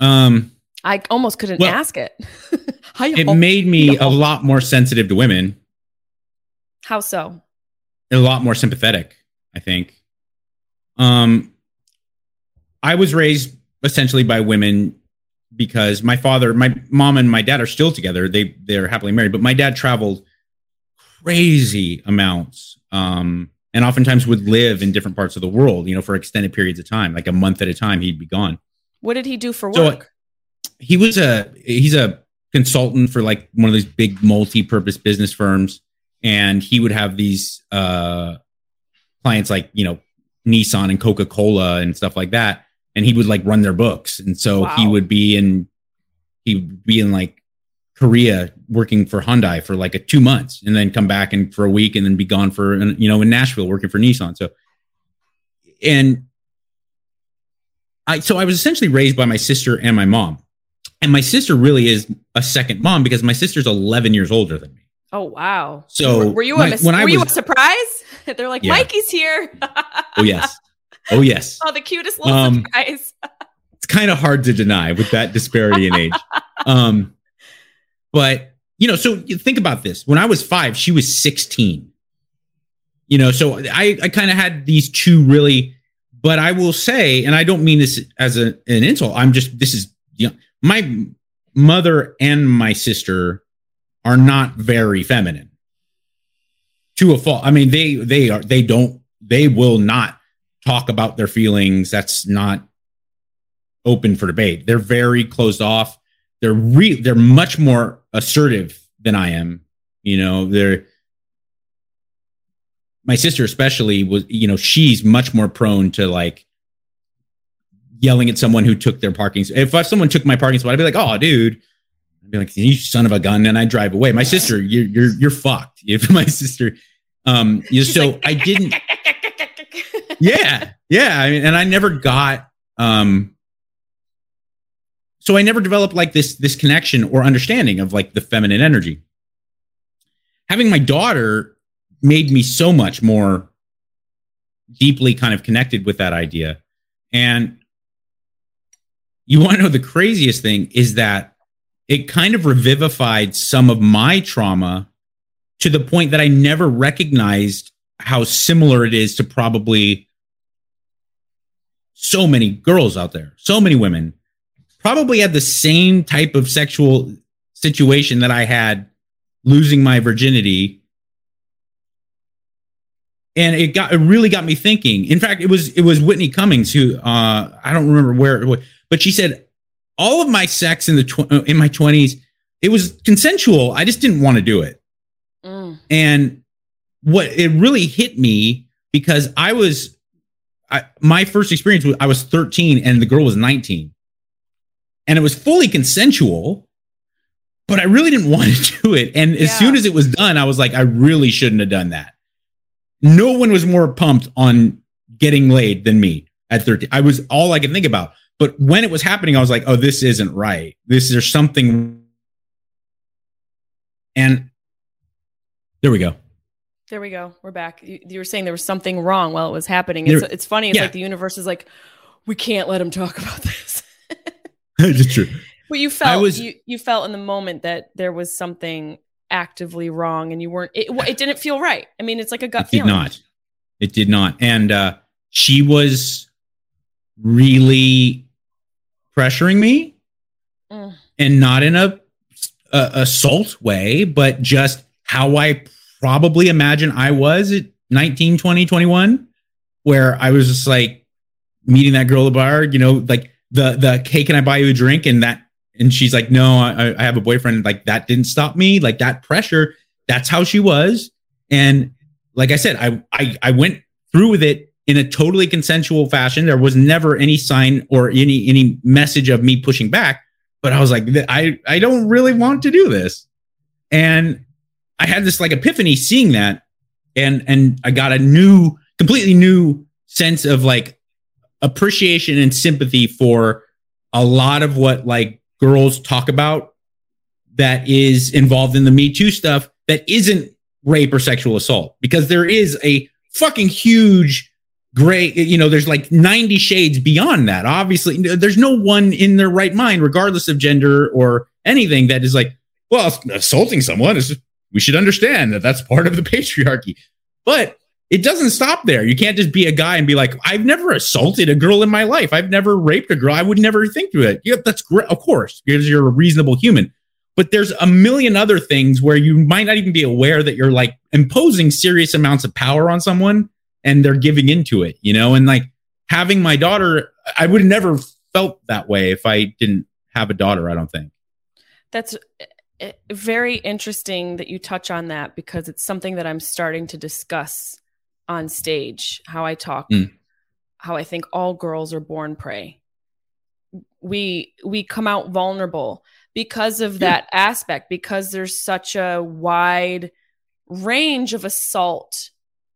um, I almost couldn't well, ask it. it made me a lot more sensitive to women. How so? A lot more sympathetic, I think. Um, I was raised essentially by women because my father, my mom, and my dad are still together. They they're happily married, but my dad traveled crazy amounts, um, and oftentimes would live in different parts of the world. You know, for extended periods of time, like a month at a time, he'd be gone. What did he do for work? So, he was a he's a consultant for like one of these big multi-purpose business firms, and he would have these uh, clients like you know Nissan and Coca Cola and stuff like that, and he would like run their books, and so wow. he would be in he would be in like Korea working for Hyundai for like a two months, and then come back and for a week, and then be gone for you know in Nashville working for Nissan. So, and I so I was essentially raised by my sister and my mom. And my sister really is a second mom because my sister's 11 years older than me. Oh wow! So were you my, a mis- when were was, you a surprise? They're like yeah. Mikey's here. oh yes, oh yes. Oh, the cutest little um, surprise. it's kind of hard to deny with that disparity in age. Um, but you know, so you think about this. When I was five, she was 16. You know, so I I kind of had these two really but I will say, and I don't mean this as a, an insult. I'm just this is you know, my mother and my sister are not very feminine to a fault. I mean, they they are they don't they will not talk about their feelings. That's not open for debate. They're very closed off. They're re they're much more assertive than I am. You know, they're my sister especially was you know she's much more prone to like yelling at someone who took their parking if someone took my parking spot i'd be like oh dude i'd be like you son of a gun and i drive away my sister you're you're, you're fucked if my sister um you so like, i didn't yeah yeah i mean and i never got um so i never developed like this this connection or understanding of like the feminine energy having my daughter made me so much more deeply kind of connected with that idea. And you want to know the craziest thing is that it kind of revivified some of my trauma to the point that I never recognized how similar it is to probably so many girls out there, so many women probably had the same type of sexual situation that I had losing my virginity and it got it really got me thinking. In fact, it was it was Whitney Cummings who uh, I don't remember where, but she said all of my sex in the tw- in my twenties it was consensual. I just didn't want to do it, mm. and what it really hit me because I was I, my first experience was I was 13 and the girl was 19, and it was fully consensual. But I really didn't want to do it. And as yeah. soon as it was done, I was like, I really shouldn't have done that no one was more pumped on getting laid than me at 13. I was all I could think about. But when it was happening, I was like, oh, this isn't right. This is something. And there we go. There we go. We're back. You, you were saying there was something wrong while it was happening. It's, there, it's funny. It's yeah. like the universe is like, we can't let him talk about this. It's true. But you felt was, you, you felt in the moment that there was something actively wrong and you weren't it, it didn't feel right i mean it's like a gut it did feeling. not it did not and uh she was really pressuring me mm. and not in a, a assault way, but just how I probably imagine I was at 19, 20, 21, where I was just like meeting that girl at the bar, you know, like the, the, hey, can I buy you a drink? And that, and she's like, no, I, I have a boyfriend. Like that didn't stop me. Like that pressure, that's how she was. And like I said, I, I, I went through with it in a totally consensual fashion. There was never any sign or any any message of me pushing back. But I was like, I I don't really want to do this, and I had this like epiphany seeing that, and and I got a new, completely new sense of like appreciation and sympathy for a lot of what like girls talk about that is involved in the Me Too stuff that isn't rape or sexual assault. Because there is a fucking huge gray you know there's like 90 shades beyond that. Obviously there's no one in their right mind regardless of gender or anything that is like well assaulting someone is we should understand that that's part of the patriarchy. But it doesn't stop there. You can't just be a guy and be like i've never assaulted a girl in my life. I've never raped a girl. I would never think through it. Yeah that's great of course because you're a reasonable human. But there's a million other things where you might not even be aware that you're like imposing serious amounts of power on someone and they're giving into it, you know? And like having my daughter, I would never felt that way if I didn't have a daughter, I don't think. That's eh, eh, very interesting that you touch on that because it's something that I'm starting to discuss on stage how I talk, mm. how I think all girls are born prey. We we come out vulnerable because of that aspect because there's such a wide range of assault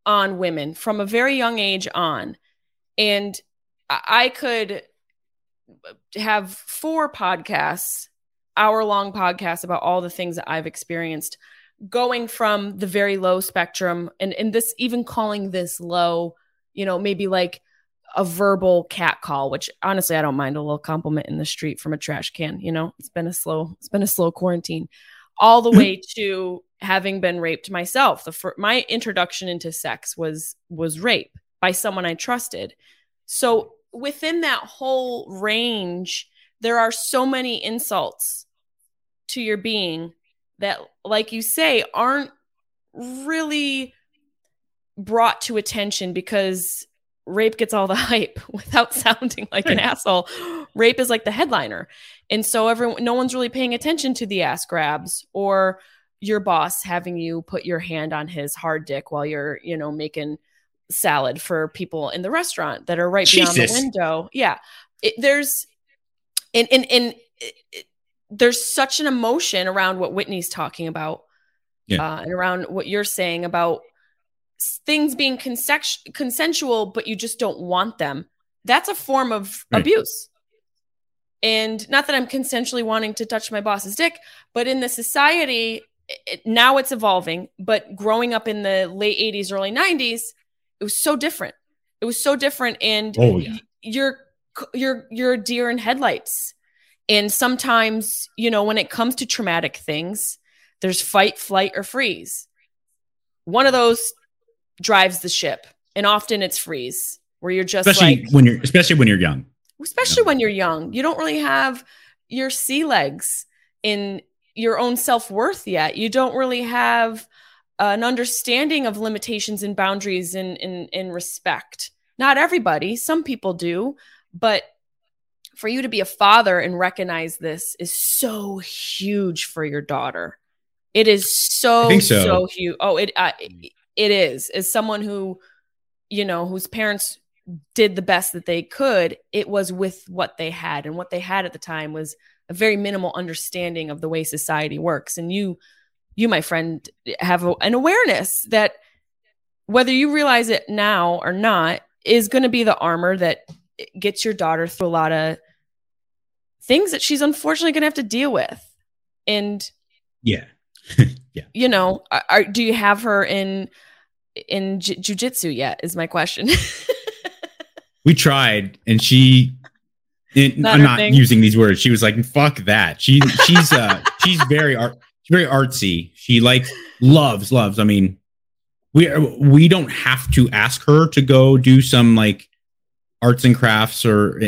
on women from a very young age on. And I could have four podcasts, hour long podcasts about all the things that I've experienced going from the very low spectrum and, and this even calling this low, you know, maybe like a verbal cat call, which honestly I don't mind a little compliment in the street from a trash can. You know, it's been a slow, it's been a slow quarantine, all the way to having been raped myself. The fir- my introduction into sex was was rape by someone I trusted. So within that whole range, there are so many insults to your being that, like you say, aren't really brought to attention because rape gets all the hype without sounding like an asshole. Rape is like the headliner. And so everyone no one's really paying attention to the ass grabs or your boss having you put your hand on his hard dick while you're, you know, making salad for people in the restaurant that are right Jesus. beyond the window. Yeah. It, there's and and and it, there's such an emotion around what Whitney's talking about. Yeah. Uh, and around what you're saying about things being consensual, but you just don't want them. That's a form of right. abuse. And not that I'm consensually wanting to touch my boss's dick, but in the society, it, now it's evolving, but growing up in the late 80s, early 90s, it was so different. It was so different. And oh, yeah. you're, you're, you're deer in headlights. And sometimes, you know, when it comes to traumatic things, there's fight, flight, or freeze. One of those drives the ship. And often it's freeze, where you're just especially like, when you're, especially when you're young. Especially know? when you're young. You don't really have your sea legs in your own self-worth yet you don't really have an understanding of limitations and boundaries in in in respect not everybody some people do but for you to be a father and recognize this is so huge for your daughter. It is so so. so huge oh it uh, it is. As someone who you know whose parents did the best that they could it was with what they had. And what they had at the time was a very minimal understanding of the way society works. And you you my friend have a, an awareness that whether you realize it now or not is going to be the armor that gets your daughter through a lot of things that she's unfortunately going to have to deal with and yeah yeah you know are, do you have her in in j- jujitsu yet is my question we tried and she it, not I'm not thing. using these words. She was like, "Fuck that." She she's uh she's very art she's very artsy. She like loves loves. I mean, we we don't have to ask her to go do some like arts and crafts or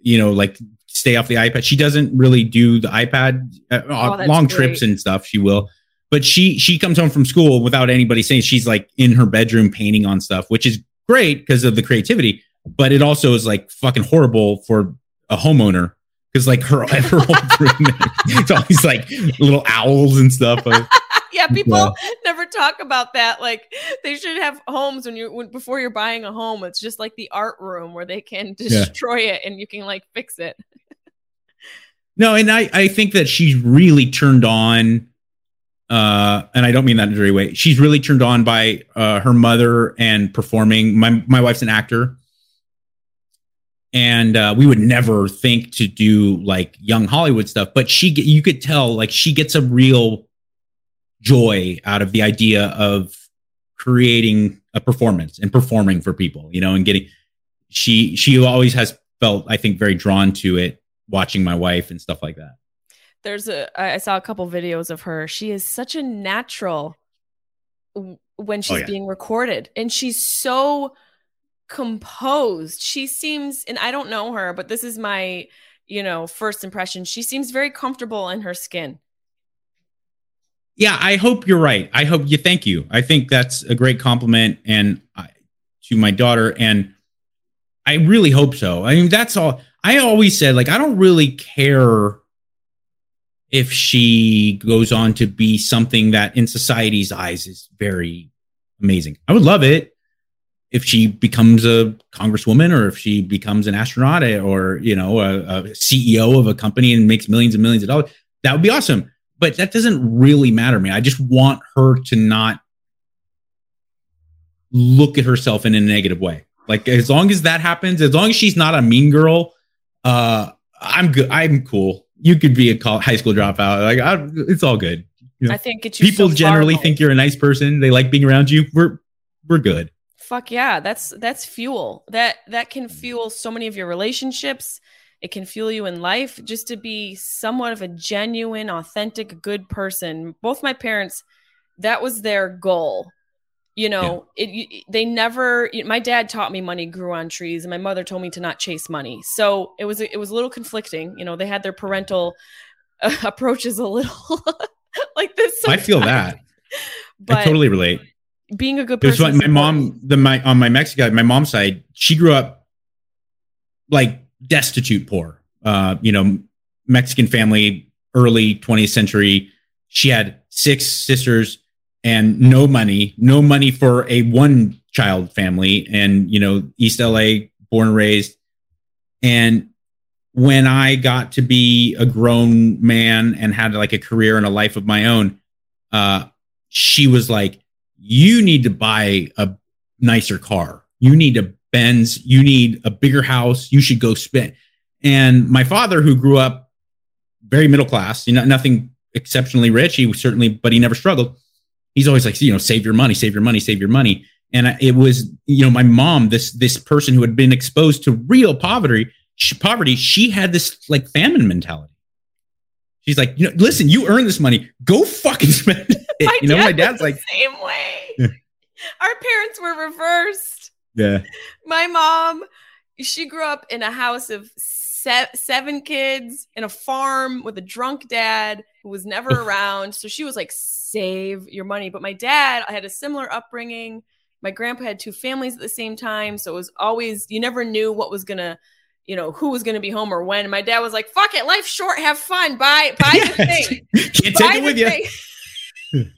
you know like stay off the iPad. She doesn't really do the iPad uh, oh, long great. trips and stuff. She will, but she she comes home from school without anybody saying she's like in her bedroom painting on stuff, which is great because of the creativity. But it also is like fucking horrible for a homeowner because like her her whole room it's always like little owls and stuff. Yeah, people yeah. never talk about that. Like they should have homes when you when, before you're buying a home. It's just like the art room where they can destroy yeah. it and you can like fix it. no, and I I think that she's really turned on. Uh, and I don't mean that in a dirty way. She's really turned on by uh, her mother and performing. My my wife's an actor, and uh, we would never think to do like young Hollywood stuff. But she, you could tell, like she gets a real joy out of the idea of creating a performance and performing for people, you know, and getting. She she always has felt, I think, very drawn to it, watching my wife and stuff like that. There's a I saw a couple videos of her. She is such a natural when she's oh, yeah. being recorded, and she's so composed. She seems, and I don't know her, but this is my, you know, first impression. She seems very comfortable in her skin. Yeah, I hope you're right. I hope you thank you. I think that's a great compliment and uh, to my daughter and I really hope so. I mean, that's all. I always said like I don't really care if she goes on to be something that in society's eyes is very amazing. I would love it if she becomes a congresswoman or if she becomes an astronaut or you know a, a, CEO of a company and makes millions and millions of dollars, that would be awesome. But that doesn't really matter to me. I just want her to not look at herself in a negative way. Like as long as that happens, as long as she's not a mean girl, uh, I'm good. I'm cool. You could be a high school dropout. Like I, it's all good. You know? I think people so generally think you're a nice person. They like being around you. We're we're good. Fuck yeah, that's that's fuel. That that can fuel so many of your relationships. It can fuel you in life just to be somewhat of a genuine, authentic, good person. Both my parents, that was their goal. You know, yeah. it, they never. My dad taught me money grew on trees, and my mother told me to not chase money. So it was it was a little conflicting. You know, they had their parental uh, approaches a little like this. Sometimes. I feel that. But I totally relate being a good person. Was my mom, the my on my Mexican, my mom's side, she grew up like destitute poor. Uh, you know, Mexican family, early 20th century. She had six sisters and no money, no money for a one child family. And, you know, East LA, born and raised. And when I got to be a grown man and had like a career and a life of my own, uh, she was like, you need to buy a nicer car. You need a Benz. You need a bigger house. You should go spend. And my father, who grew up very middle class, you know, nothing exceptionally rich. He was certainly, but he never struggled. He's always like, you know, save your money, save your money, save your money. And it was, you know, my mom, this this person who had been exposed to real poverty, she, poverty, she had this like famine mentality. She's like, you know, listen, you earn this money, go fucking spend it. You know, my dad's like same way. Our parents were reversed. Yeah. My mom, she grew up in a house of se- seven kids in a farm with a drunk dad who was never around. So she was like, save your money. But my dad, I had a similar upbringing. My grandpa had two families at the same time. So it was always, you never knew what was going to you know, who was going to be home or when. My dad was like, "Fuck it, life's short, have fun, buy buy yes. the thing, can't buy take it with you."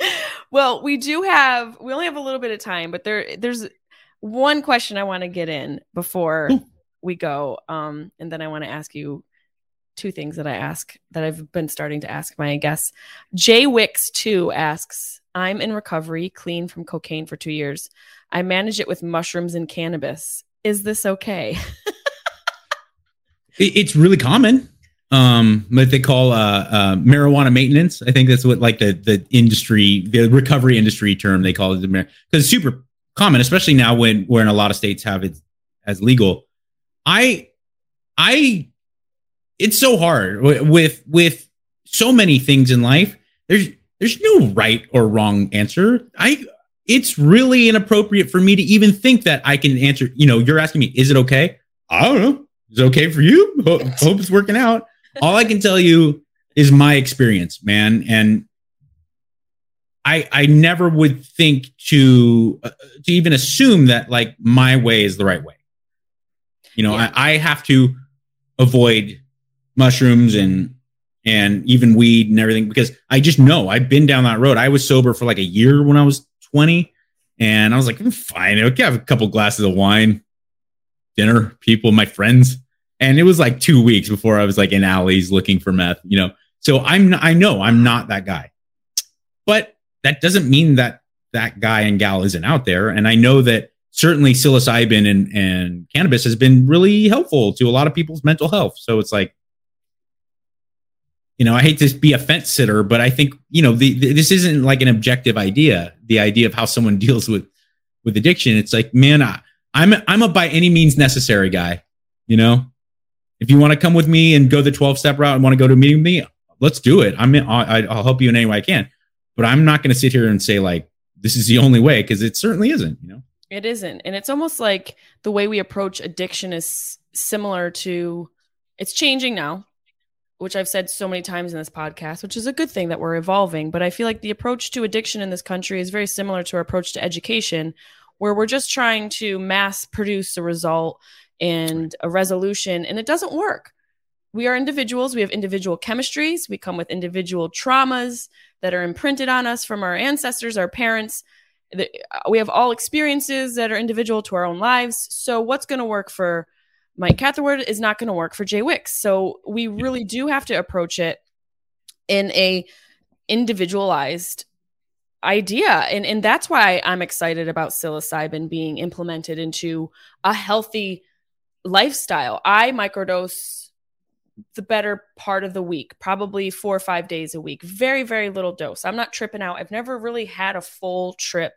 well, we do have we only have a little bit of time, but there there's one question I want to get in before we go, um, and then I want to ask you two things that I ask that I've been starting to ask my guests. Jay Wicks two asks, "I'm in recovery, clean from cocaine for two years. I manage it with mushrooms and cannabis is this okay? it's really common. Um, what they call uh, uh, marijuana maintenance. I think that's what like the the industry, the recovery industry term they call it because it's super common, especially now when where in a lot of states have it as legal. I I it's so hard with with so many things in life. There's there's no right or wrong answer. I it's really inappropriate for me to even think that I can answer. You know, you're asking me, is it okay? I don't know. Is it okay for you? Hope, hope it's working out. All I can tell you is my experience, man. And I I never would think to uh, to even assume that like my way is the right way. You know, yeah. I, I have to avoid mushrooms and and even weed and everything because I just know I've been down that road. I was sober for like a year when I was 20 and I was like, I'm fine. Okay, I have a couple glasses of wine, dinner, people, my friends. And it was like two weeks before I was like in alleys looking for meth, you know. So I'm I know I'm not that guy. But that doesn't mean that that guy and gal isn't out there. And I know that certainly psilocybin and, and cannabis has been really helpful to a lot of people's mental health. So it's like, you know, I hate to be a fence sitter, but I think, you know, the, the, this isn't like an objective idea, the idea of how someone deals with, with addiction. It's like, man, I, I'm, I'm a by any means necessary guy. You know, if you want to come with me and go the 12 step route and want to go to a meeting with me, let's do it. I'm in, I, I'll help you in any way I can but I'm not going to sit here and say like this is the only way because it certainly isn't. You know, it isn't, and it's almost like the way we approach addiction is similar to. It's changing now, which I've said so many times in this podcast, which is a good thing that we're evolving. But I feel like the approach to addiction in this country is very similar to our approach to education, where we're just trying to mass produce a result and a resolution, and it doesn't work. We are individuals. We have individual chemistries. We come with individual traumas that are imprinted on us from our ancestors, our parents. Uh, we have all experiences that are individual to our own lives. So, what's going to work for Mike Catherwood is not going to work for Jay Wicks. So, we really do have to approach it in a individualized idea and and that's why I'm excited about psilocybin being implemented into a healthy lifestyle. I microdose the better part of the week, probably four or five days a week. Very, very little dose. I'm not tripping out. I've never really had a full trip.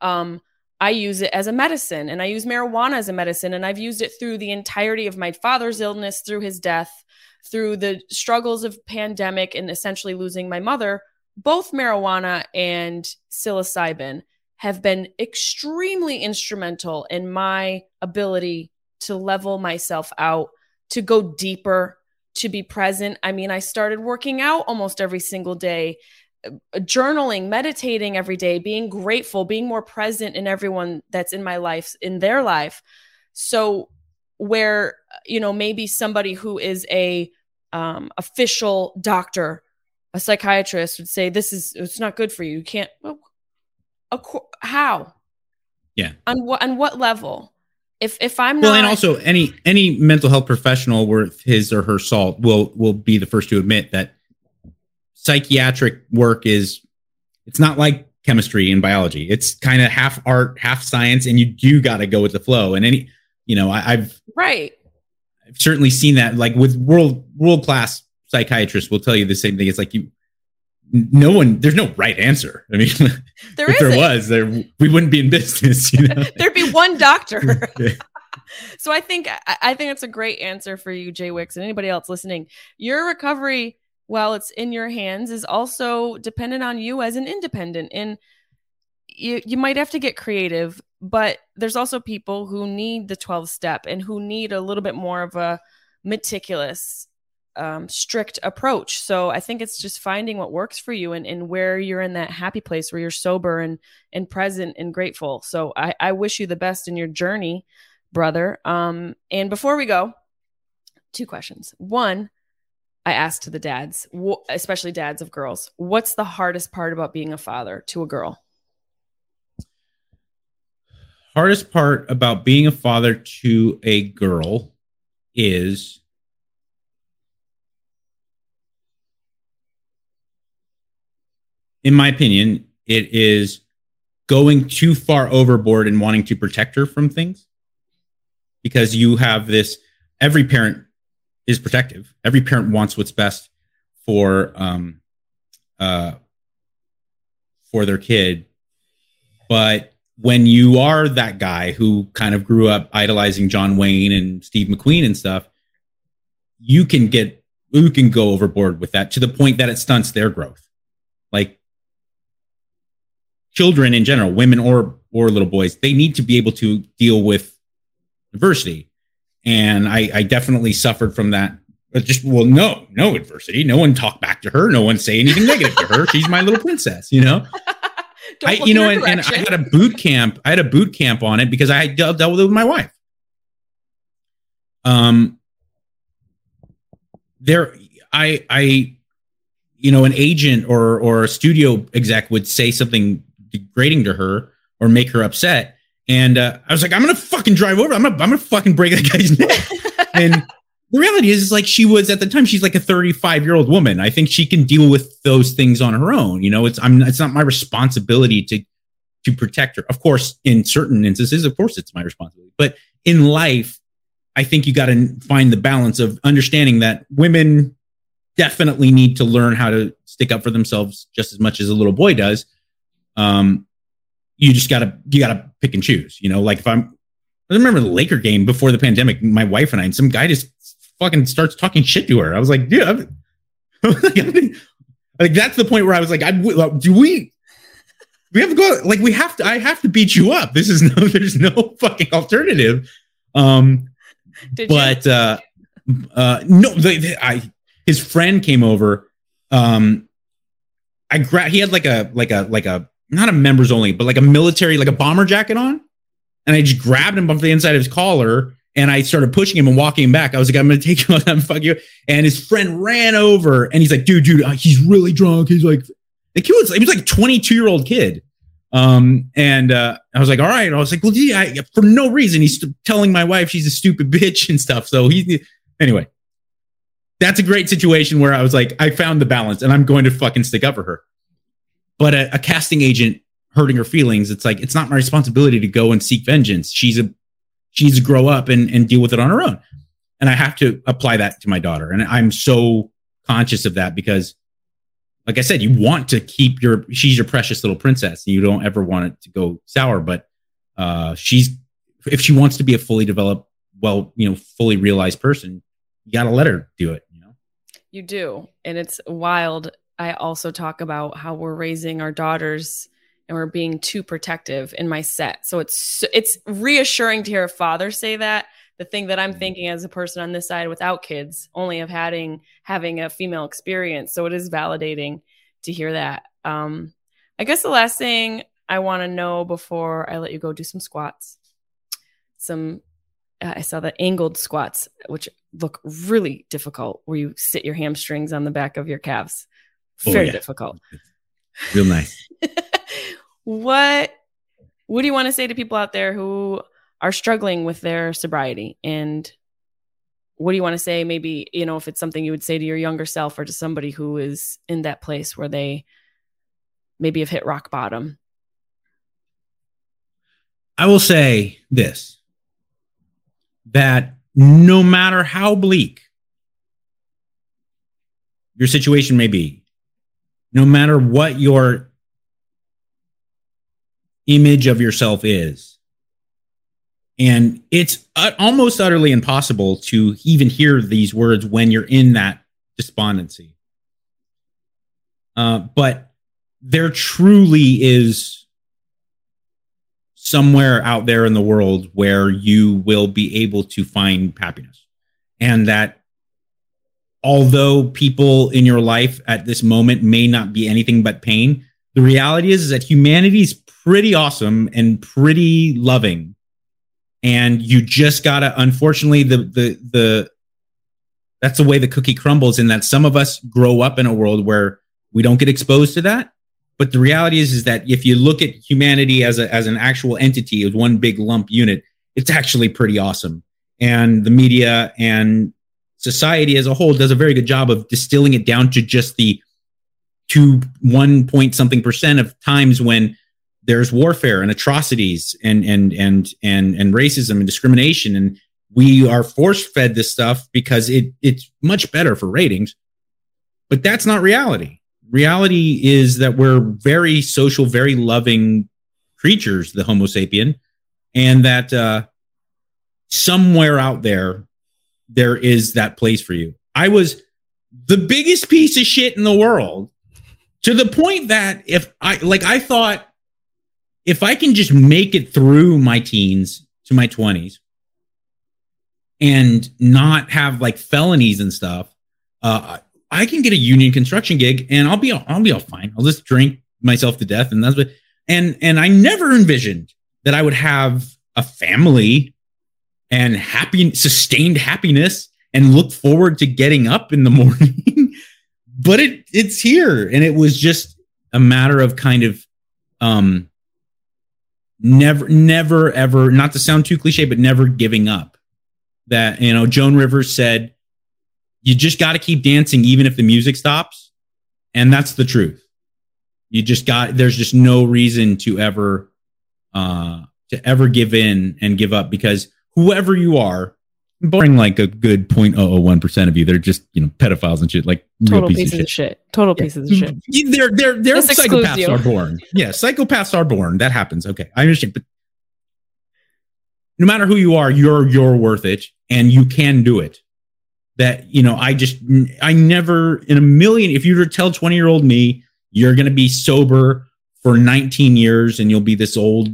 Um, I use it as a medicine and I use marijuana as a medicine. And I've used it through the entirety of my father's illness, through his death, through the struggles of pandemic and essentially losing my mother. Both marijuana and psilocybin have been extremely instrumental in my ability to level myself out, to go deeper, to be present. I mean, I started working out almost every single day, uh, journaling, meditating every day, being grateful, being more present in everyone that's in my life, in their life. So, where, you know, maybe somebody who is a um, official doctor, a psychiatrist would say, this is, it's not good for you. You can't, well, how? Yeah. On what, on what level? If if I'm well, and also any any mental health professional worth his or her salt will will be the first to admit that psychiatric work is it's not like chemistry and biology. It's kind of half art, half science, and you do got to go with the flow. And any, you know, I, have right. I've certainly seen that. Like with world world class psychiatrists, will tell you the same thing. It's like you no one there's no right answer. I mean there if there was there we wouldn't be in business you know? there'd be one doctor. So i think i think it's a great answer for you jay wicks and anybody else listening. Your recovery while it's in your hands is also dependent on you as an independent and you you might have to get creative but there's also people who need the 12 step and who need a little bit more of a meticulous um, strict approach. So I think it's just finding what works for you and, and where you're in that happy place where you're sober and and present and grateful. So I, I wish you the best in your journey, brother. Um, and before we go, two questions. One, I asked the dads, especially dads of girls, what's the hardest part about being a father to a girl? Hardest part about being a father to a girl is in my opinion, it is going too far overboard and wanting to protect her from things because you have this every parent is protective. Every parent wants what's best for um uh for their kid. But when you are that guy who kind of grew up idolizing John Wayne and Steve McQueen and stuff you can get you can go overboard with that to the point that it stunts their growth. Like children in general, women or or little boys, they need to be able to deal with adversity. And I, I definitely suffered from that. But just well, no, no adversity. No one talked back to her. No one say anything negative to her. She's my little princess, you know. I, you know, and, and, I had a boot camp. I had a boot camp on it because I dealt, dealt with it with my wife. Um, there, I, I, you know, an agent or or a studio exec would say something degrading to her or make her upset, and uh, I was like, I'm gonna fucking drive over. I'm gonna, I'm gonna fucking break that guy's neck. and the reality is, is like she was at the time. She's like a 35 year old woman. I think she can deal with those things on her own. You know, it's I'm it's not my responsibility to to protect her. Of course, in certain instances, of course, it's my responsibility. But in life, I think you got to find the balance of understanding that women definitely need to learn how to stick up for themselves just as much as a little boy does. Um, you just gotta you gotta pick and choose. You know, like if I'm I remember the Laker game before the pandemic, my wife and I, and some guy just fucking starts talking shit to her. I was like, dude, I'm, like that's the point where I was like, I do we we have to go like we have to I have to beat you up. This is no there's no fucking alternative. Um Did but you? uh uh no they, they, I his friend came over um I gra- he had like a like a like a not a members only but like a military like a bomber jacket on and I just grabbed him off the inside of his collar and I started pushing him and walking him back. I was like, I'm going to take you, I'm fuck you. And his friend ran over and he's like, dude, dude, uh, he's really drunk. He's like, the kid was, he was like a 22 year old kid. Um, and, uh, I was like, all right. I was like, well, gee, I, for no reason, he's telling my wife she's a stupid bitch and stuff. So he, anyway, that's a great situation where I was like, I found the balance and I'm going to fucking stick up for her. But a, a casting agent hurting her feelings, it's like, it's not my responsibility to go and seek vengeance. She's a, she needs to grow up and, and deal with it on her own. And I have to apply that to my daughter. And I'm so conscious of that because, like I said, you want to keep your, she's your precious little princess and you don't ever want it to go sour. But uh, she's, if she wants to be a fully developed, well, you know, fully realized person, you got to let her do it, you know? You do. And it's wild. I also talk about how we're raising our daughters and we're being too protective in my set. So it's it's reassuring to hear a father say that. The thing that I'm mm-hmm. thinking as a person on this side without kids, only of having having a female experience. So it is validating to hear that. Um, I guess the last thing I want to know before I let you go do some squats, some uh, I saw the angled squats, which look really difficult, where you sit your hamstrings on the back of your calves. Oh, Very oh, yeah. difficult. Real nice. what what do you want to say to people out there who are struggling with their sobriety and what do you want to say maybe you know if it's something you would say to your younger self or to somebody who is in that place where they maybe have hit rock bottom i will say this that no matter how bleak your situation may be no matter what your image of yourself is. And it's almost utterly impossible to even hear these words when you're in that despondency. Uh, but there truly is somewhere out there in the world where you will be able to find happiness. And that although people in your life at this moment may not be anything but pain, the reality is, is that humanity is pretty awesome and pretty loving. And you just gotta, unfortunately, the the the that's the way the cookie crumbles, in that some of us grow up in a world where we don't get exposed to that. But the reality is, is that if you look at humanity as a as an actual entity, as one big lump unit, it's actually pretty awesome. And the media and society as a whole does a very good job of distilling it down to just the two one point something percent of times when there's warfare and atrocities and and and and and racism and discrimination. And we are force fed this stuff because it it's much better for ratings. But that's not reality. Reality is that we're very social very loving creatures the homo sapien and that uh somewhere out there there is that place for you i was the biggest piece of shit in the world to the point that if i like i thought if I can just make it through my teens to my 20s and not have like felonies and stuff, uh, I can get a union construction gig and I'll be I'll be all fine. I'll just drink myself to death and that's what and and I never envisioned that I would have a family and happy sustained happiness and look forward to getting up in the morning. but it it's here and it was just a matter of kind of um never never ever not to sound too cliche but never giving up. That you know joan rivers said you just got to keep dancing even if the music stops. And that's the truth. You just got there's just no reason to ever uh to ever give in and give up because whoever you are barring like a good 0.001% of you they're just you know pedophiles and shit like total pieces, pieces of, shit. shit. total yeah. pieces of shit they're they're they're psychopaths are born yeah psychopaths are born that happens okay i understand but no matter who you are you're you're worth it and you can do it that you know i just i never in a million if you were to tell 20 year old me you're going to be sober for 19 years and you'll be this old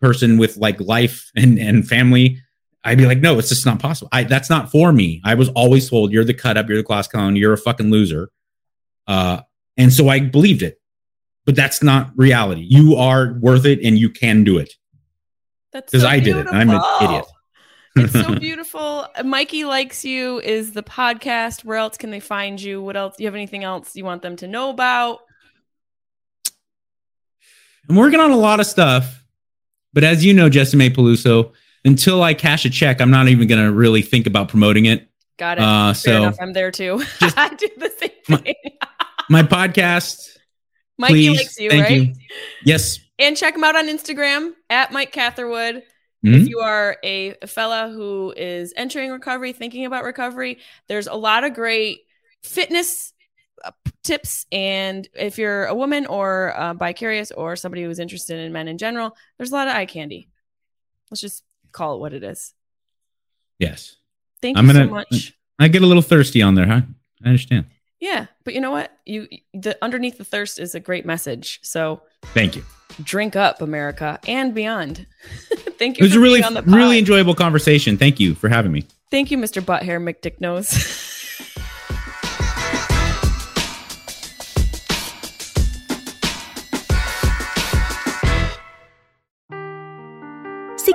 person with like life and and family I'd be like, no, it's just not possible. I, that's not for me. I was always told you're the cut up, you're the class clown, you're a fucking loser. Uh, and so I believed it, but that's not reality. You are worth it and you can do it. That's because so I did it. I'm an idiot. it's so beautiful. Mikey likes you is the podcast. Where else can they find you? What else? Do you have anything else you want them to know about? I'm working on a lot of stuff, but as you know, Jessimae Peluso, until I cash a check, I'm not even going to really think about promoting it. Got it. Uh, so enough. I'm there too. I do the same thing. my, my podcast. Mikey please, likes you, thank right? You. Yes. And check him out on Instagram at Mike Catherwood. Mm-hmm. If you are a fella who is entering recovery, thinking about recovery, there's a lot of great fitness uh, tips. And if you're a woman or uh, bi curious or somebody who's interested in men in general, there's a lot of eye candy. Let's just call it what it is. Yes. Thank I'm you gonna, so much. I get a little thirsty on there, huh? I understand. Yeah, but you know what? You the underneath the thirst is a great message. So thank you. Drink up, America, and beyond. Thank you. It was a really, really enjoyable conversation. Thank you for having me. Thank you, Mr. Butthair McDicknose.